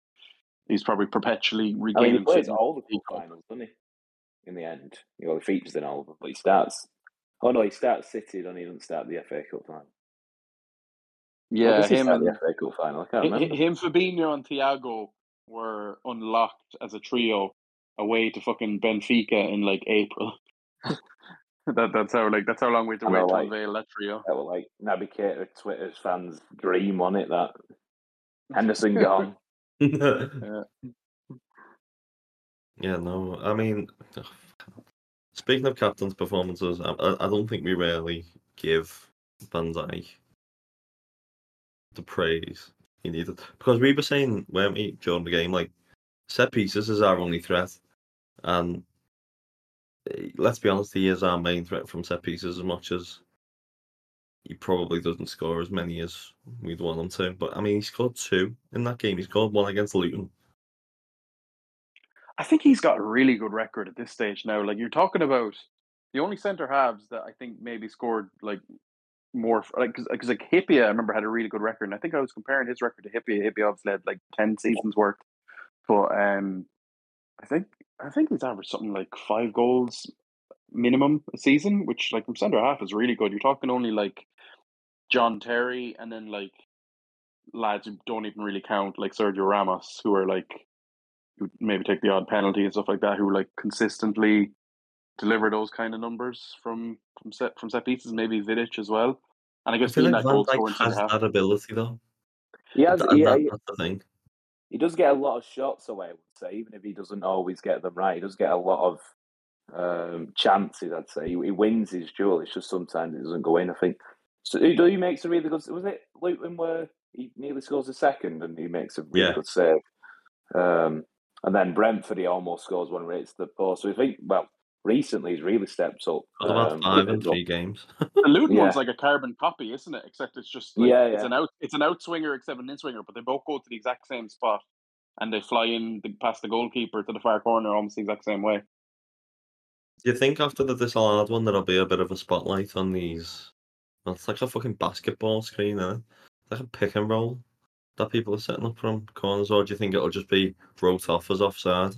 he's probably perpetually I mean, regaining. he plays all the cup Cup. finals, doesn't he? In the end, you know, he features in all of them, but he starts. Oh no, he starts City, and he doesn't start the FA Cup final. Or Yeah, does he him start and the FA Cup final. I can't Hi- hi- remember. Him, Fabinho, and Thiago were unlocked as a trio away to fucking Benfica in like April. that that's how like that's how long we had to I wait know, to like- unveil that trio. That was like Naby Keita, Twitter's fans' dream on it. That Henderson gone. Yeah. Yeah, no, I mean, speaking of captain's performances, I, I don't think we really give Van Dijk the praise he needed because we were saying, weren't we, during the game, like set pieces is our only threat, and eh, let's be honest, he is our main threat from set pieces as much as he probably doesn't score as many as we'd want him to. But I mean, he scored two in that game. He scored one against Luton. I think he's got a really good record at this stage now. Like you're talking about the only centre halves that I think maybe scored like more like because like Hyypiä I remember had a really good record. And I think I was comparing his record to Hyypiä. Hyypiä obviously had like ten seasons worth, but um, I think I think he's averaged something like five goals minimum a season, which like from centre half is really good. You're talking only like John Terry and then like lads who don't even really count, like Sergio Ramos, who are like who maybe take the odd penalty and stuff like that, who like consistently deliver those kind of numbers from from set from set pieces. Maybe Vidic as well. And I I guess feel like that Van goal Dijk scorer in centre has half. that ability though. He has, and yeah, that, he, that's the thing. he does get a lot of shots away. I would say, even if he doesn't always get them right, he does get a lot of um, chances. I'd say he, he wins his duel. It's just sometimes it doesn't go in. I think. So he, he makes a really good. Was it Luton where he nearly scores a second and he makes a really Yeah. good save? Um, and then Brentford, he almost scores one where it's the post. So I think, well, recently he's really stepped up. Got about um, five with in his- three games. The Luton Yeah. one's like a carbon copy, isn't it? Except it's just like, Yeah, it's an out it's an outswinger except an inswinger, but they both go to the exact same spot and they fly in the, past the goalkeeper to the far corner almost the exact same way. Do you think after the disallowed one there'll be a bit of a spotlight on these? Well, it's like a fucking basketball screen, isn't? It's like a pick and roll that people are setting up from corners, or do you think it'll just be wrote off as offside?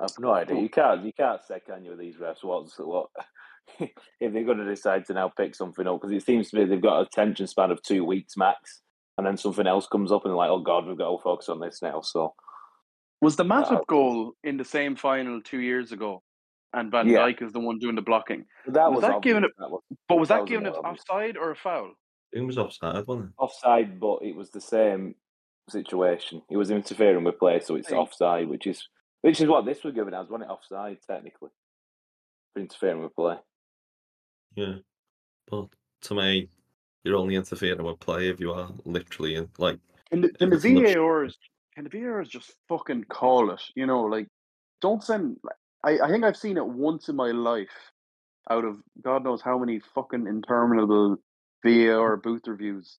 I've no idea. You can't. You can't say, can you, with these refs? What's what? if they're going to decide to now pick something up, because it seems to me they've got a attention span of two weeks max, and then something else comes up, and they're like, "Oh God, we've got to focus on this now." So Was the Matip Uh, goal in the same final two years ago? And Van Yeah. Dijk is the one doing the blocking. that Was was, that obvious, given that was But was That that, was a given bit it obvious. offside or a foul? It was offside, wasn't it? offside, but it was the same situation. He was interfering with play, so it's Hey. offside, which is which is what this was given as, wasn't it? Offside, technically, for interfering with play. Yeah. But to me, you're only interfering with play if you are literally in, like And the, can the It's an obs- VARs can the VARs just fucking call it? You know, like don't send. I, I think I've seen it once in my life, out of God knows how many fucking interminable VAR mm. booth reviews,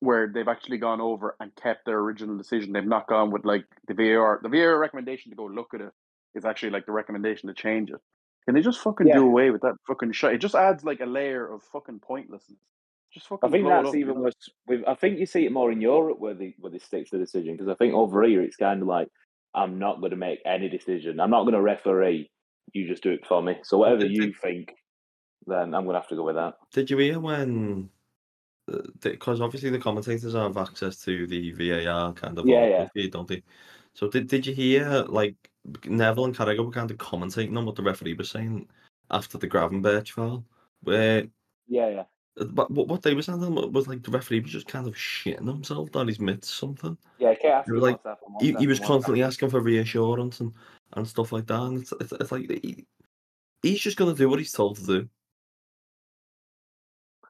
where they've actually gone over and kept their original decision. They've not gone with like the VAR. The VAR recommendation to go look at it is actually like the recommendation to change it. Can they just fucking Yeah. do away with that fucking shit? It just adds like a layer of fucking pointlessness. Just fucking. I think that's up, you even know? worse. With, I think you see it more in Europe where they where they stick to the decision because I think over here it's kind of like I'm not going to make any decision. I'm not going to referee. You just do it for me. So whatever you think, then I'm going to have to go with that. Did you hear when? Uh, because obviously the commentators have access to the VAR kind of Yeah, yeah. don't they? So did did you hear like Neville and Carragher were kind of commentating on what the referee was saying after the Gravenberch foul, where Yeah, yeah. Uh, but what what they were saying was like the referee was just kind of shitting himself down his mitts something. Yeah, I can't ask They were you like- He, he was constantly happened. asking for reassurance and, and stuff like that. And it's, it's, it's like he, he's just gonna do what he's told to do.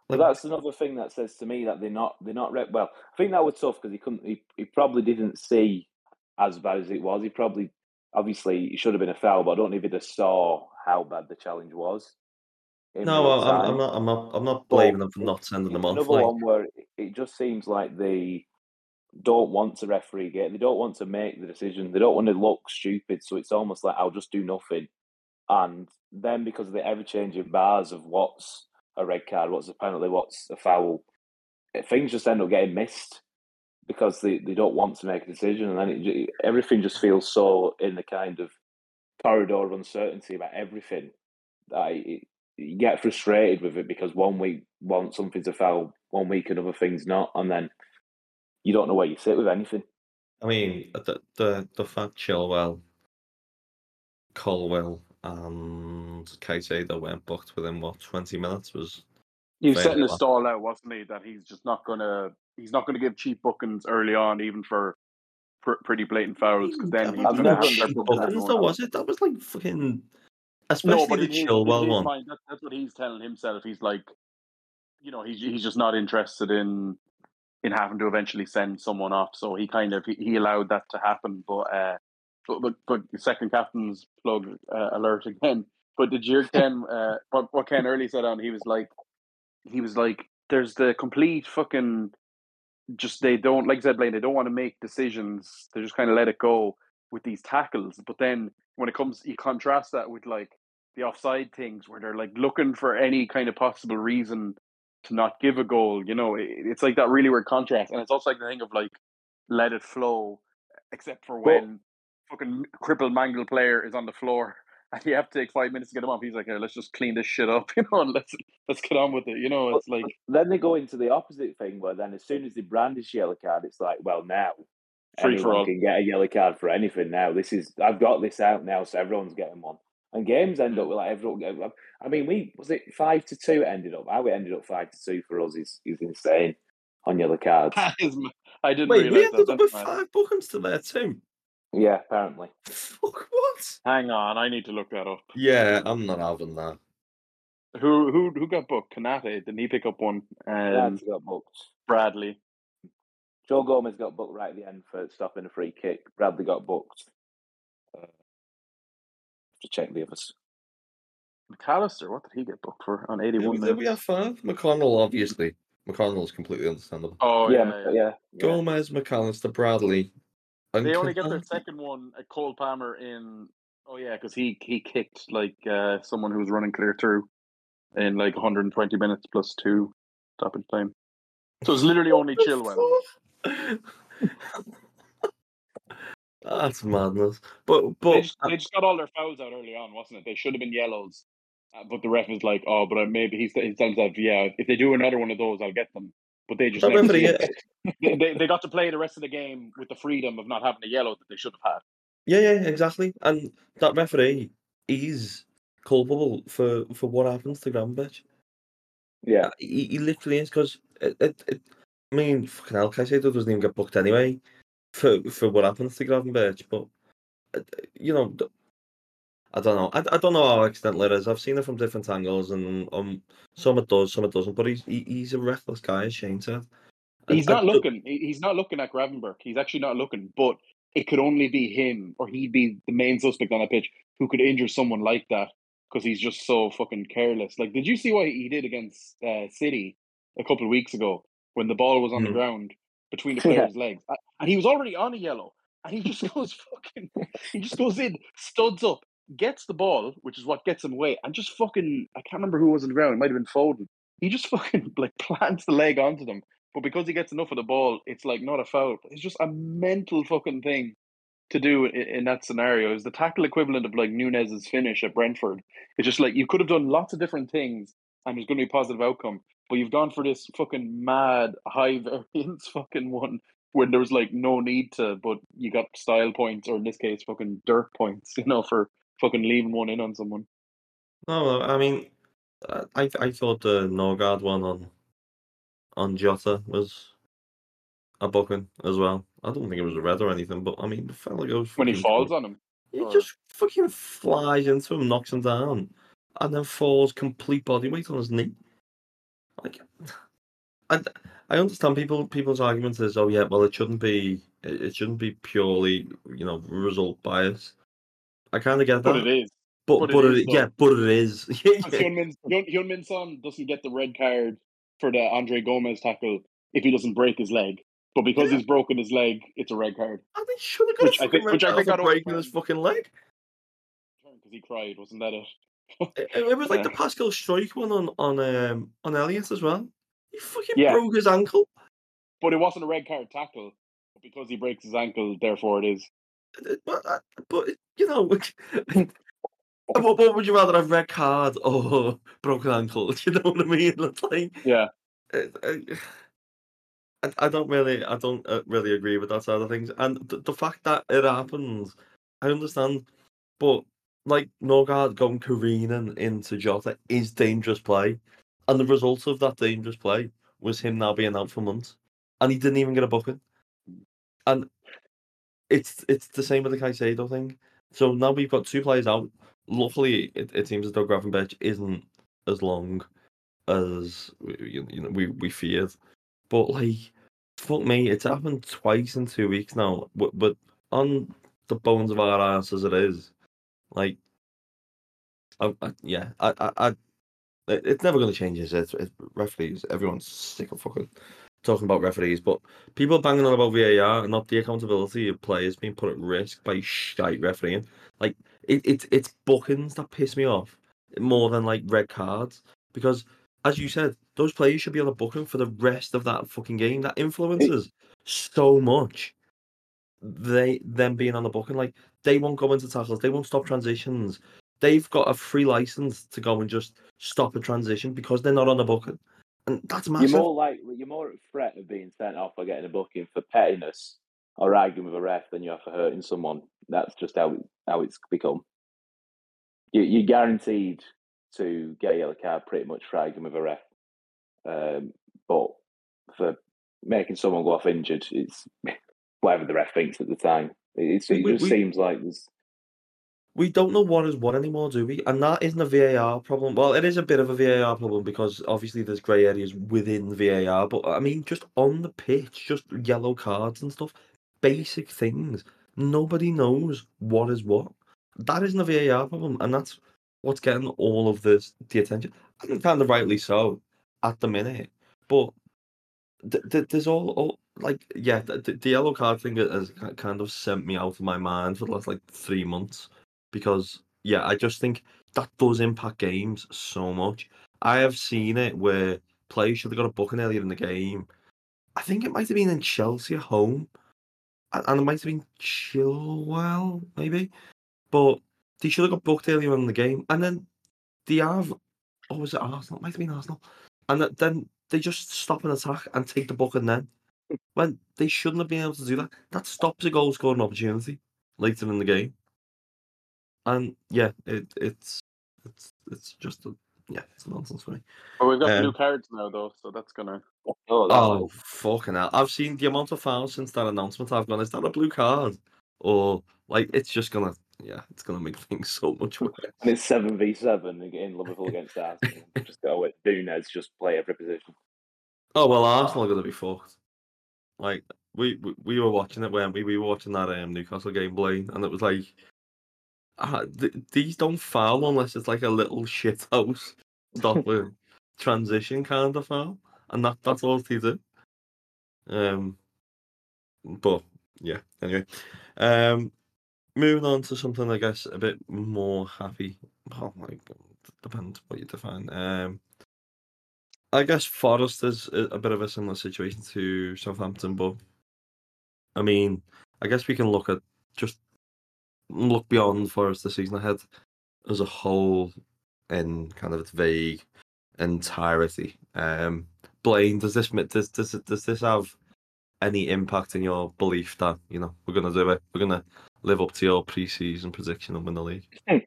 But that's another thing that says to me that they're not they're not re- well. I think that was tough because he couldn't. He, he probably didn't see as bad as it was. He probably obviously it should have been a foul, but I don't know if he'd have saw how bad the challenge was. no, I- I'm. I'm not. I'm not. I'm not But blaming them for not sending them off. another Like, one where it- it just seems like they don't want to referee game. They don't want to make the decision. They don't want to look stupid. So it's almost like I'll just do nothing. And then because of the ever changing bars of what's a red card, what's a penalty, what's a foul, eh, things just end up getting missed because they, they don't want to make a decision. And then it, everything just feels so in the kind of corridor of uncertainty about everything that you get frustrated with it because one week want something's a foul, one week another thing's not, and then you don't know where you sit with anything. I mean, the the the fact Chilwell, Colwill, and Caicedo weren't booked within what twenty minutes was He was setting a stall out, wasn't he? That he's just not gonna he's not gonna give cheap bookings early on, even for pr- pretty blatant fouls, because then he's gonna never have never their understood booking that. bookings, though, was it? That was like fucking, especially but the in his, in Chilwell one. mind, that, that's what he's telling himself. He's like, you know, he's he's just not interested in in having to eventually send someone off. So he kind of he, he allowed that to happen. But uh, but but, but second captain's plug uh, alert again. But did you Ken? Uh, what what Ken Early said on? He was like, he was like, there's the complete fucking. Just they don't like I said, Blayne. They don't want to make decisions. They just kind of let it go with these tackles. But then when it comes, you contrast that with like the offside things where they're like looking for any kind of possible reason to not give a goal. You know, it, it's like that really weird contrast, and it's also like the thing of like let it flow, except for when fucking crippled mangled player is on the floor and you have to take five minutes to get him off. He's like, "Here, let's just clean this shit up, you know, and let's let's get on with it." You know, But- it's like Then they go into the opposite thing where then as soon as they brandish yellow card, it's like, well, now free for all. can get a yellow card for anything now. This is I've got this out now, so everyone's getting one. And games end up mm. with like everyone. I mean, we was it five to two. It ended up. How it ended up five to two for us is is insane on yellow cards. That is m- I didn't Wait, we realize that. ended up with five bookings to there too. Yeah, apparently. Fuck what? Hang on, I need to look that up. Yeah, I'm not having that. Who who who got booked? Konaté didn't he pick up one? Um, got booked. Bradley. Joe Gomez got booked right at the end for stopping a free kick. Bradley got booked. Uh, to check the others. McAllister, what did he get booked for on 81 we, minutes? we have five. McConnell, obviously. McConnell's completely understandable. Oh, yeah, yeah. yeah, yeah. yeah. Gomez, McAllister, Bradley. And They only get their second one at Cole Palmer in. Oh, yeah, because he, he kicked like uh, someone who was running clear through in like 120 minutes plus two stoppage time. So it's literally only Chilwell. That's madness. But They but just, they just got all their fouls out early on, wasn't it? They should have been yellows. Uh, but the ref was like, oh, but uh, maybe he's, he's telling himself, yeah, if they do another one of those, I'll get them. But they just That never referee- they, they, they got to play the rest of the game with the freedom of not having a yellow that they should have had. yeah, yeah, exactly. And that referee, is culpable for for what happens to Gravenberch. Yeah, He, he literally is because it, it, it. I mean, fucking hell, Caicedo doesn't even get booked anyway for for what happens to Gravenberch. But uh, you know, I don't know. I, I don't know how accidental it is. I've seen it from different angles, and um, some it does, some it doesn't. But he's he, he's a reckless guy, as Shane said. And He's I not do- looking. he- He's not looking at Gravenberch. He's actually not looking. But it could only be him, or he'd be the main suspect on a pitch who could injure someone like that because he's just so fucking careless. Like, did you see what he did against uh, City a couple of weeks ago when the ball was on the Mhm. ground between the Yeah. players' legs, and he was already on a yellow, and he just goes fucking. He just goes in, studs up, gets the ball, which is what gets him away, and just fucking. I can't remember who was on the ground. It might have been Foden. He just fucking like plants the leg onto them. But because he gets enough of the ball, it's like not a foul. It's just a mental fucking thing to do in, in that scenario. Is the tackle equivalent of like Nunez's finish at Brentford? It's just like you could have done lots of different things, and there's going to be a positive outcome. But you've gone for this fucking mad high variance fucking one when there was like no need to, but you got style points, or in this case, fucking dirt points. You know, for fucking leaving one in on someone. No, I mean, uh, I I thought the Nørgaard one on on Jota was a booking as well. I don't think it was a red or anything, but I mean, the fella goes When he falls on him, he or- just fucking flies into him, knocks him down, and then falls complete body weight on his knee. Like, I I understand people people's argument is, oh yeah, well it shouldn't be it it shouldn't be purely you know result bias. I kind of get that, but it is. but but but it, is, yeah, but it is. Yeah, yeah. Heung-min Hyun- Heung-min Son doesn't get the red card for the André Gomes tackle if he doesn't break his leg. But because Yeah. he's broken his leg, it's a red card. And he should have got Which a I think- red which I think got breaking his fucking leg. Because he cried, wasn't that it? It, it was like the Pascal Struijk one on on um on Elliot as well. He fucking Yeah. broke his ankle. But it wasn't a red card tackle. But because he breaks his ankle, therefore it is. But, uh, but you know, what, what would you rather have red card or broken ankle? You know what I mean? Like Yeah. uh, uh, I, I don't really, I don't really agree with that side of things. And the, the fact that it happens, I understand. But like Nørgaard going careening into Jota is dangerous play, and the result of that dangerous play was him now being out for months, and he didn't even get a booking. And it's it's the same with the Caicedo thing. So now we've got two players out. Luckily, it, it seems as though Gravenberch isn't as long as we- you, you know we, we feared. But like, fuck me, it's happened twice in two weeks now. But, but on the bones of our ass as it is, like, I, I, yeah, I, I, I it- it's never going to change. Is it? It's referees. Everyone's sick of fucking talking about referees, but people banging on about VAR and not the accountability of players being put at risk by shite refereeing. Like it, it's it's bookings that piss me off more than like red cards because, as you said, those players should be on a booking for the rest of that fucking game. That influences so much. they them being on the booking, like they won't go into tackles, they won't stop transitions. They've got a free license to go and just stop a transition because they're not on the booking, and that's massive. You're more likely, you're more at threat of being sent off or getting a booking for pettiness or arguing with a ref than you are for hurting someone. That's just how how it's become. You, you're guaranteed to get a yellow card pretty much for arguing with a ref, um, but for making someone go off injured, it's whatever the ref thinks at the time. It's, it We- just we- seems like there's we don't know what is what anymore, do we? And that isn't a VAR problem. Well, it is a bit of a VAR problem because obviously there's grey areas within VAR. But I mean, just on the pitch, just yellow cards and stuff, basic things. Nobody knows what is what. That isn't a VAR problem, and that's what's getting all of this the attention. And kind of rightly so at the minute. But th- th- there's all, all like yeah, the, yellow card thing has kind of sent me out of my mind for the last like three months because yeah, I just think that does impact games so much. I have seen it where players should have got a booking earlier in the game. I think it might have been in Chelsea at home, and it might have been Chilwell maybe, but they should have got booked earlier in the game, and then they have. Oh, was it Arsenal? It might have been Arsenal, and then they just stop an attack and take the booking then. When they shouldn't have been able to do that, that stops a goal scoring opportunity later in the game. And yeah, it it's it's it's just a yeah, it's nonsense for me. But we've got Um, blue cards now, though, so that's gonna. oh, that Oh fucking hell! I've seen the amount of fouls since that announcement. I've gone, is that a blue card? Or like it's just gonna yeah, it's gonna make things so much worse. and it's seven v seven in Liverpool against Arsenal. just go with Nunez, just play every position. Oh well, Arsenal are gonna be fucked. Like we we, we were watching it when we, we were watching that um, Newcastle game, Blayne, and it was like, ah, th- these don't foul unless it's like a little shit house Doppler transition kind of foul, and that that's all they do. Um, but yeah. Anyway, um, moving on to something I guess a bit more happy. My god, depends what you define. Um. I guess Forest is a bit of a similar situation to Southampton, but I mean, I guess we can look at just look beyond Forest the season ahead as a whole in kind of its vague entirety. Um, Blayne, does this does does does this have any impact in your belief that you know we're gonna do it? We're gonna live up to your pre-season prediction and win the league.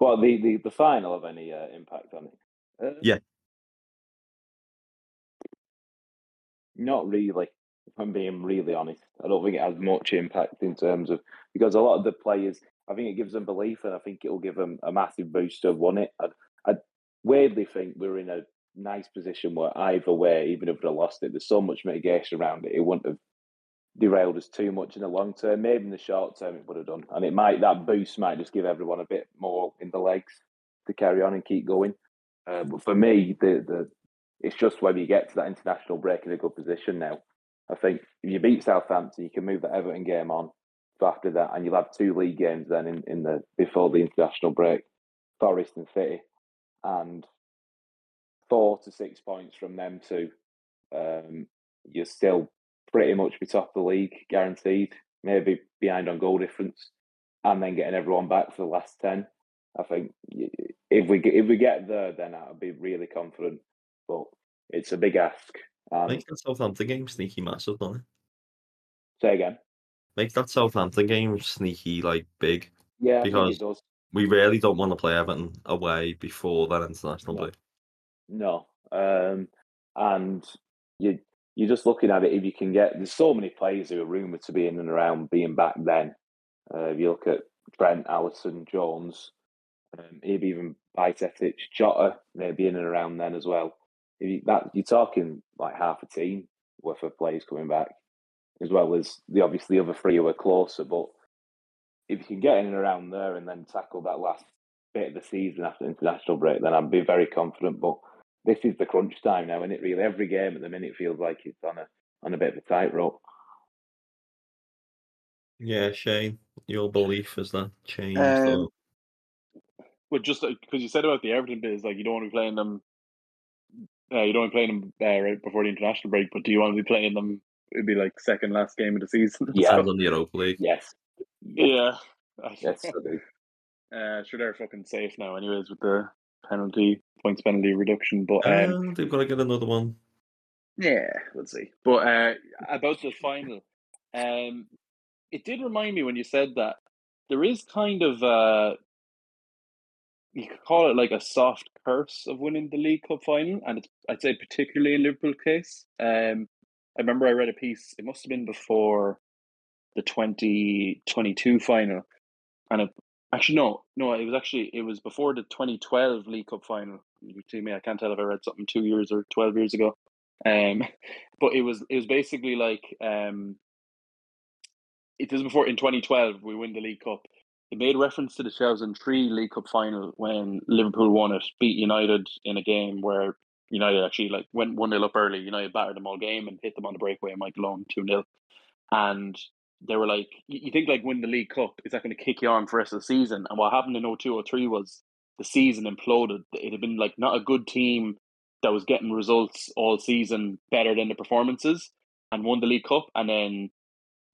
Well, the, the, the final of any uh, impact on it? Uh, Yeah. Not really, if I'm being really honest. I don't think it has much impact in terms of because a lot of the players, I think it gives them belief and I think it will give them a massive boost to have won it. I, I weirdly think we're in a nice position where either way, even if we lost it, there's so much mitigation around it, it wouldn't have derailed us too much in the long term. Maybe in the short term it would have done. And it might that boost might just give everyone a bit more in the legs to carry on and keep going. Uh, but for me, the the it's just whether you get to that international break in a good position now. I think if you beat Southampton, you can move the Everton game on after that, and you'll have two league games then in, in the before the international break, Forest and City, and four to six points from them two. Um, you're still pretty much be top of the league, guaranteed. Maybe behind on goal difference, and then getting everyone back for the last ten. I think if we get, if we get there, then I'll be really confident. But it's a big ask. And Makes that Southampton game sneaky massive, doesn't it? say again. Makes that Southampton game sneaky like big. Yeah, Because- it does. We really don't want to play Everton away before that international break. No, um, and you you're just looking at it. If you can get, there's so many players who are rumored to be in and around being back then. Uh, if you look at Trent, Alisson, Jones, um, maybe even Bajcetic, Jota, maybe in and around then as well. If you, that you're talking like half a team worth of players coming back, as well as the obviously other three who are closer. But if you can get in and around there and then tackle that last bit of the season after international break, then I'd be very confident. But this is the crunch time now, and it really every game at the minute feels like it's on a on a bit of a tightrope. Yeah, Shane, your belief has that changed? Um, or- But just because you said about the Everton bit, is like you don't want to be playing them. Uh, you don't want to be playing them uh, right before the international break, but do you want to be playing them it'd be like second last game of the season. Yeah. Depends on the Europa League. Yes. yeah. Yes, I do. Uh, sure, they're fucking safe now, anyways, with the penalty points penalty reduction. But um, And they've got to get another one. Yeah, let's see. But uh, about the final, um, it did remind me when you said that there is kind of uh, you could call it like a soft curse of winning the League Cup final, and it's I'd say particularly in Liverpool case. Um, I remember I read a piece. It must have been before the twenty twenty two final, and it actually no, no, it was actually it was before the twenty twelve League Cup final. You see me, I can't tell if I read something two years or twelve years ago. Um, but it was it was basically like um, it was before in 2012 we win the League Cup. It made reference to the 2003 League Cup final when Liverpool won it, beat United in a game where United actually like went one 0 up early. United battered them all game and hit them on the breakaway. Michael Owen two 0 and they were like, you think like win the League Cup is that going to kick you on for the rest of the season? And what happened in 02 03 was the season imploded. It had been like not a good team that was getting results all season better than the performances and won the League Cup. And then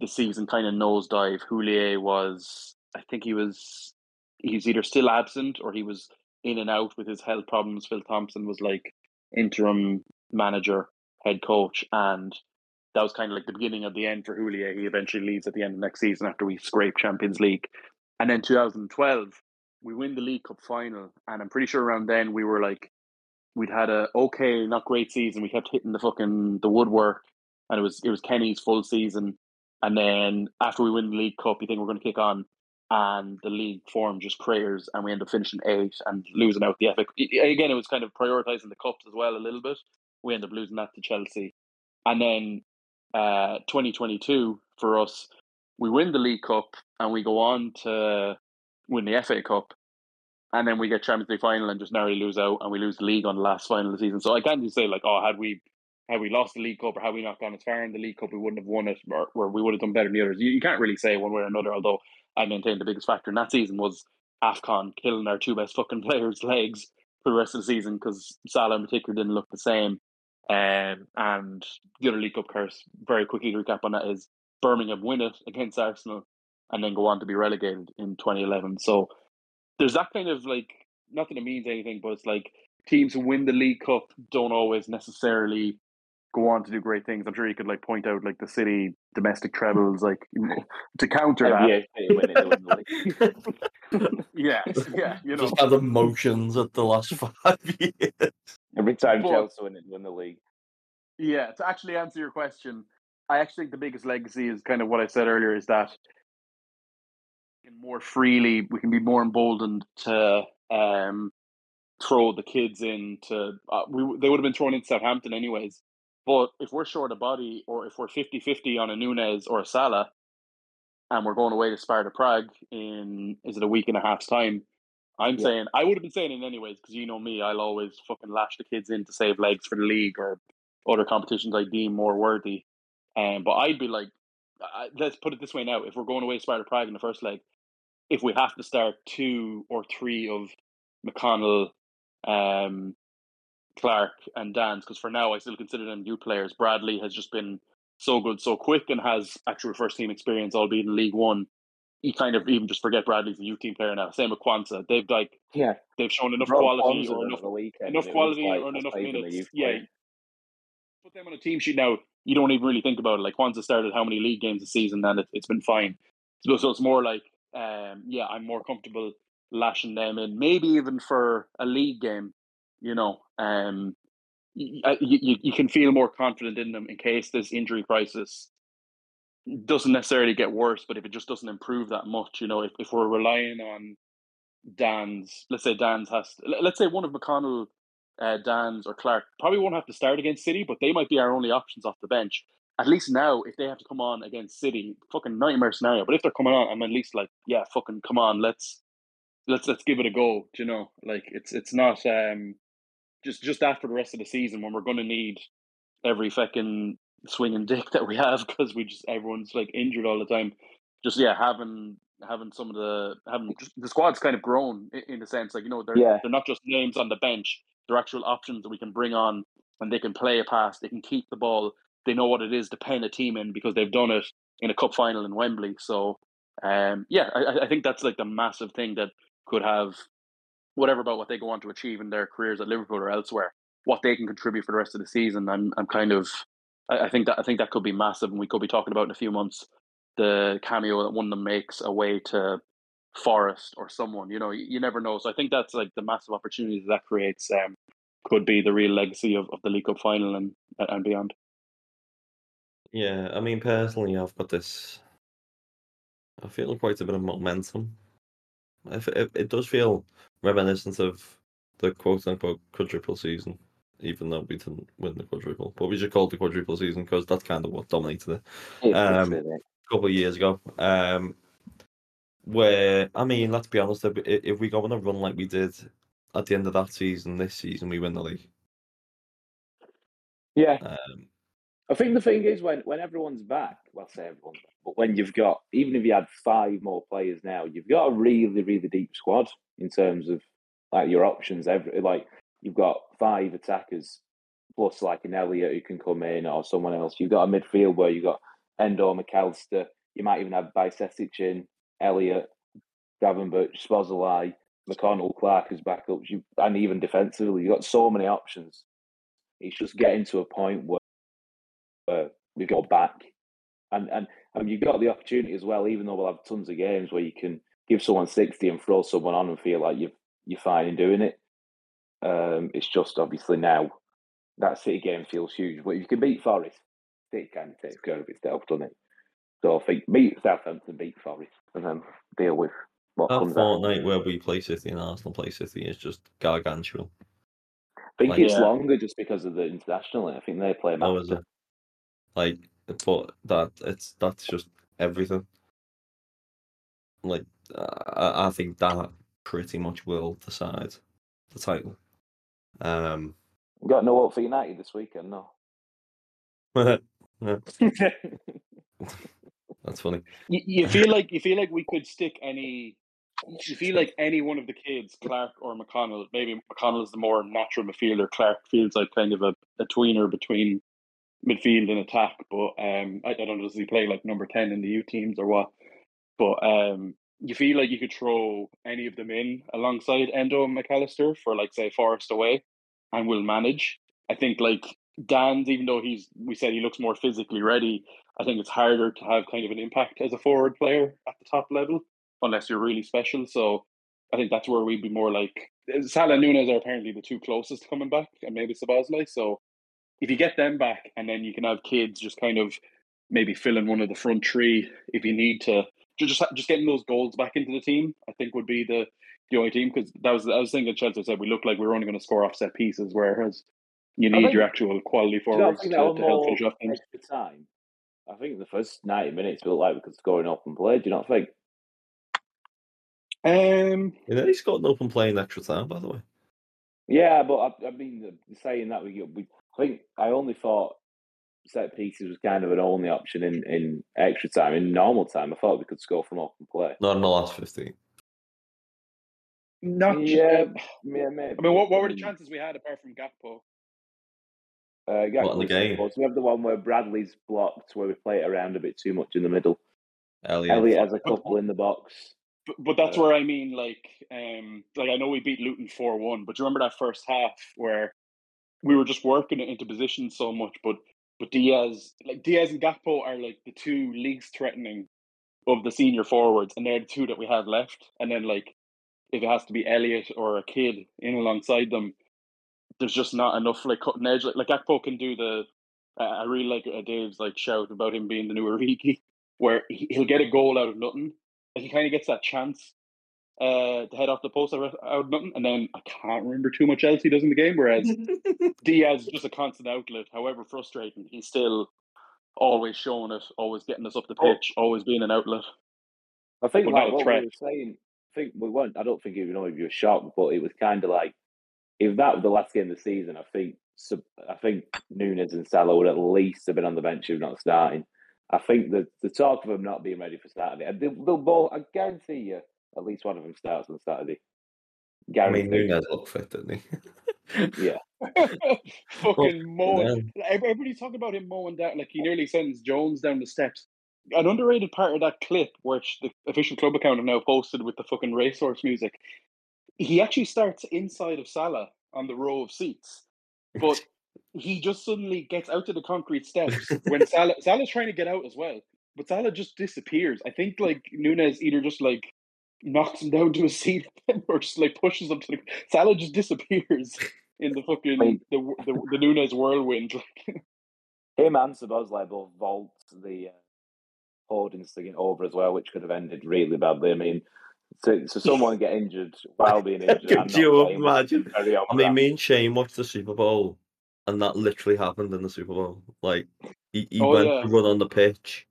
the season kind of nosedive. Houllier was, I think he was, he was either still absent or he was in and out with his health problems. Phil Thompson was like interim manager, head coach, and that was kind of like the beginning of the end for Houllier. He eventually leaves at the end of next season after we scrape Champions League. And then 2012, we win the League Cup final, and I'm pretty sure around then we were like we'd had a okay, not great season. We kept hitting the fucking the woodwork, and it was it was Kenny's full season. And then after we win the League Cup, you think we're going to kick on, and the league form just craters, and we end up finishing eight and losing out the FA. Again, it was kind of prioritizing the cups as well a little bit. We end up losing that to Chelsea, and then uh, 2022 for us, we win the League Cup and we go on to win the FA Cup and then we get Champions League final and just narrowly lose out, and we lose the league on the last final of the season. So I can't just say like, oh, had we had we lost the League Cup or had we not gone as far in the League Cup, we wouldn't have won it, or, or we would have done better than the others. You, you can't really say one way or another. Although I maintain the biggest factor in that season was Afcon killing our two best fucking players' legs for the rest of the season because Salah in particular didn't look the same. Um, and the other League Cup curse, very quickly to recap on that, is Birmingham win it against Arsenal and then go on to be relegated in 2011. So there's that kind of like nothing that means anything, but it's like teams who win the League Cup don't always necessarily go on to do great things. I'm sure you could like point out like the city domestic trebles, like to counter that. NBA when they win the league. Yeah, yeah, you know. Just had emotions at the last five years. Every time But- Chelsea win, win the league. Yeah, to actually answer your question, I actually think the biggest legacy is kind of what I said earlier is that more freely, we can be more emboldened to um, throw the kids into. Uh, we they would have been thrown into Southampton anyways. But if we're short a body, or if we're 50-50 on a Nunez or a Salah, and we're going away to Sparta Prague in is it a week and a half's time? I'm Yeah. saying I would have been saying it anyways because you know me, I'll always fucking lash the kids in to save legs for the league or other competitions I deem more worthy. Um, but I'd be like, I, let's put it this way now: if we're going away to Sparta Prague in the first leg, if we have to start two or three of McConnell, um, Clark, and Danns, because for now I still consider them new players. Bradley has just been so good, so quick, and has actual first team experience, albeit in League One. You kind of even just forget Bradley's a youth team player now. Same with Quansah. They've like Yeah. they've shown enough Rob quality Quansah or enough weekend, enough and it was quality like, or enough not even a minutes. Yeah, put them on a team sheet now. You don't even really think about it. Like Quansah started how many league games a season, and it, it's been fine. So, so it's more like, um, yeah, I'm more comfortable lashing them in, maybe even for a league game. You know, um, you, you, you can feel more confident in them in case this injury crisis doesn't necessarily get worse, but if it just doesn't improve that much, you know, if, if we're relying on Danns, let's say Danns has, let- let's say one of McConnell, uh, Danns or Clark probably won't have to start against City, but they might be our only options off the bench. At least now, if they have to come on against City, fucking nightmare scenario. But if they're coming on, I'm at least like, yeah, fucking come on, let's let's let's give it a go. You know, like it's it's not um just just after the rest of the season when we're going to need every fucking swinging dick that we have because we just everyone's like injured all the time. Just yeah, having having some of the having just, the squad's kind of grown in, in the sense like you know they're Yeah. they're not just names on the bench. They're actual options that we can bring on and they can play a pass. They can keep the ball. they know what it is to pen a team in because they've done it in a cup final in Wembley. So um, yeah, I, I think that's like the massive thing that could have whatever about what they go on to achieve in their careers at Liverpool or elsewhere, what they can contribute for the rest of the season. I'm I'm kind of I, I think that I think that could be massive, and we could be talking about in a few months the cameo that one of them makes away to Forest or someone. You know, you, you never know. So I think that's like the massive opportunity that creates. Um, could be the real legacy of, of the League Cup final and and beyond. Yeah, I mean, personally, I've got this. I feel quite a bit of momentum. If it, it does feel reminiscent of the quote unquote quadruple season, even though we didn't win the quadruple, but we just called the quadruple season because that's kind of what dominated it um, a couple of years ago. Um, where I mean, let's be honest, if, if we go on a run like we did at the end of that season, this season we win the league. Yeah. Um, I think the thing is when when everyone's back, well, say everyone's back, but when you've got even if you had five more players now, you've got a really really deep squad in terms of like your options. Every like you've got five attackers plus like an Elliott who can come in or someone else. You've got a midfield where you've got Endo McAllister. You might even have Bajcetic in, Elliott, Gravenberch, Szoboszlai, McConnell, Clark as backups. You and even defensively, you've got so many options. It's just getting to a point where uh, we got back. And and and you've got the opportunity as well, even though we'll have tons of games where you can give someone sixty and throw someone on and feel like you you're fine in doing it. Um, it's just obviously now that City game feels huge. But if you can beat Forest, it kind of takes care of itself, doesn't it? So I think beat Southampton, beat Forest, and then deal with what that comes fortnight out. where we play City and Arsenal play City is just gargantuan. I think like- it's Yeah. longer just because of the international. I think they play Oh, is after. It? Like, but that it's that's just everything. Like, I, I think that pretty much will decide the title. Um, We've got no hope for United this weekend, no. that's funny. You, you feel like you feel like we could stick any. You feel like any one of the kids, Clark or McConnell. Maybe McConnell is the more natural midfielder. Clark feels like kind of a, a tweener between midfield and attack. But um, I, I don't know does he play like number ten in the U teams or what? But um, you feel like you could throw any of them in alongside Endo and Mac Allister for like say Forest away, and we'll manage. I think like Danns, even though he's we said he looks more physically ready, I think it's harder to have kind of an impact as a forward player at the top level unless you're really special. So I think that's where we'd be more like Salah and Nunez are apparently the two closest to coming back, and maybe Szoboszlai. So if you get them back, and then you can have kids just kind of maybe fill in one of the front three if you need to. ju- Just just getting those goals back into the team, I think would be the the only team because that was I was thinking Chelsea said we look like we are only going to score off set pieces, whereas you need think- your actual quality Do forwards to, to help more finish off things. extra time? I think the first 90 minutes felt like we could score an open play. Do you not think? Um, You know, he's got an open play in extra time, by the way. Yeah, but I, I mean, saying that we, we, I think I only thought set pieces was kind of an only option in, in extra time. In normal time, I thought we could score from open play. Not in the last fifteen. not Yeah, yeah. yeah, maybe. I mean, what, what were the Um, chances we had apart from Gakpo? Uh, What, in the game? So we have the one where Bradley's blocked, where we play it around a bit too much in the middle. Elliott. Elliott has a couple in the box. But, but that's Uh, where I mean, like, um, like I know we beat Luton four one, but do you remember that first half where we were just working it into position so much? But but Diaz, like Diaz and Gakpo, are like the two least threatening of the senior forwards, and they're the two that we have left. And then like, if it has to be Elliott or a kid in alongside them, there's just not enough like cutting edge. Like, like Gakpo can do the. Uh, I really like uh, Dave's like shout about him being the new Origi, where he, he'll get a goal out of nothing. Like he kind of gets that chance uh, to head off the post out of, out nothing, and then I can't remember too much else he does in the game. Whereas Diaz is just a constant outlet. However frustrating, he's still always showing it, always getting us up the Oh. pitch, always being an outlet. I think like what threat. we were saying. I think we weren't. I don't think you know if you were shocked, but it was kind of like if that was the last game of the season. I think I think Nunez and Salah would at least have been on the bench if not starting. I think the the talk of them not being ready for Saturday. and They'll, they'll both. I guarantee you, at least one of them starts on Saturday. I mean, Guarantee. Nunez looked fit, didn't he? Yeah. fucking mowing. yeah. Everybody's talking about him mowing down. Like he nearly sends Jones down the steps. An underrated part of that clip, which the official club account have now posted with the fucking racehorse music, he actually starts inside of Salah on the row of seats, but he just suddenly gets out to the concrete steps when Salah Salah's trying to get out as well, but Salah just disappears. I think like Nunez either just like knocks him down to a seat or just like pushes him to the Salah just disappears in the fucking mean- the the, the Nunez whirlwind. Him and Szoboszlai both vault the uh, hoardings to get over as well, which could have ended really badly. I mean, so, so someone get injured while being injured. and Could you imagine? be very odd I mean, brand. me and Shane watched the Super Bowl, and that literally happened in the Super Bowl. Like, he, he Oh, went yeah. to run on the pitch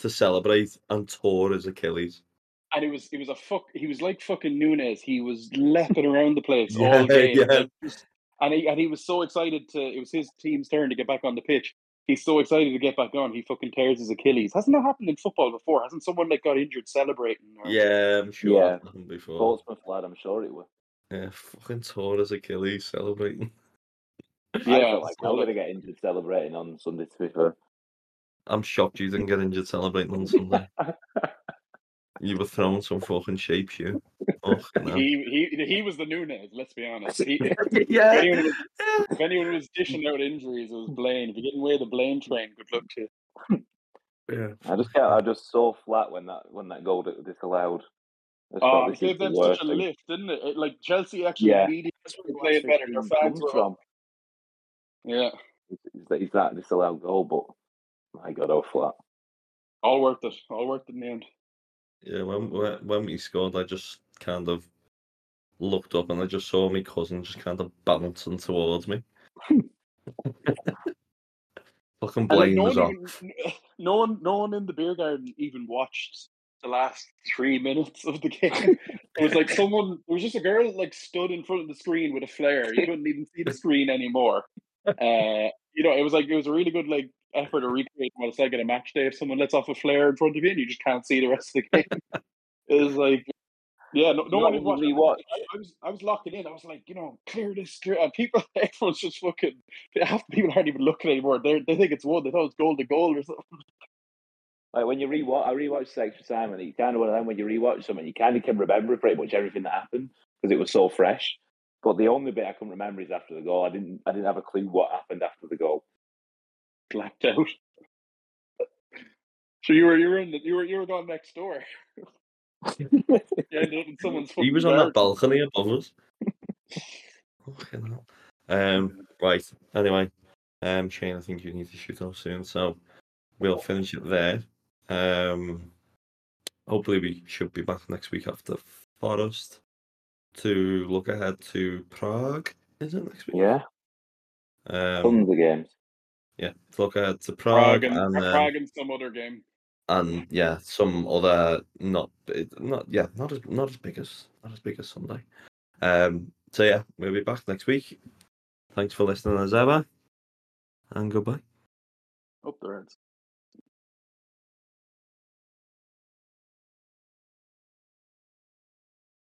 to celebrate and tore his Achilles. And it was it was a fuck. He was like fucking Nunez. He was leaping around the place Yeah, all game. yeah. like, and he and he was so excited to. It was his team's turn to get back on the pitch. He's so excited to get back on. He fucking tears his Achilles. Hasn't that happened in football before? Hasn't someone like got injured celebrating? Or, Yeah, I'm sure Yeah. happened before. Portsmouth lad, I'm sure it was. Yeah, fucking tore his Achilles celebrating. Yeah, felt like I'm going to get injured celebrating on Sunday, to be fair. I'm shocked you didn't get injured celebrating on Sunday. you were throwing some fucking shapes, you. Fucking hell. He he he was the Nunez. Let's be honest. He, if, yeah. anyone was, if anyone was dishing out injuries, it was Blayne. If you didn't wear the Blayne train, good luck to you. yeah. I just can't. I'm just so flat when that when that goal got disallowed. I just Oh, it gave them such a thing. lift, didn't it? it like Chelsea actually Yeah. immediately That's started where playing better. Their it fans were from. Yeah, Is that, is that disallowed goal? But my God, how flat. all worth it. All worth it in the end. Yeah, when, when we scored, I just kind of looked up and I just saw my cousin just kind of bouncing towards me. Fucking Blayne no, was one on. even, no one, no one in the beer garden even watched the last three minutes of the game. it was like someone. It was just a girl that, like stood in front of the screen with a flare. You couldn't even see the screen anymore. Uh, you know, it was like it was a really good like effort to recreate what it's like at a match day. If someone lets off a flare in front of you and you just can't see the rest of the game, it's like. Yeah, no, no You one know, even watched. when it. you watch- I, I was, I was locking in. I was like, you know, clear this, clear. And people, everyone's just fucking. Half the people aren't even looking anymore. They they think it's one. They thought it's goal to goal or something. Like when you rewatch, I rewatched time, and it's kind of one of them when you rewatch something, you kind of can remember pretty much everything that happened because it was so fresh. But the only bit I can remember is after the goal. I didn't, I didn't have a clue what happened after the goal. Blacked out. So you were you were in the, you were you were going next door. You ended up in someone's He was on that balcony above us. Fucking hell. Um, right. Anyway, um, Shane, I think you need to shoot off soon, so we'll finish it there. Um, hopefully we should be back next week after Forest to look ahead to Prague. Is it next week? Yeah, Um, tons of games. Yeah, to look ahead to Prague, Prague and, and then Prague and some other game. and yeah, some other not not yeah, not as not as big as not as big as Sunday. Um, so yeah, we'll be back next week. Thanks for listening as ever, and goodbye. Up the Reds.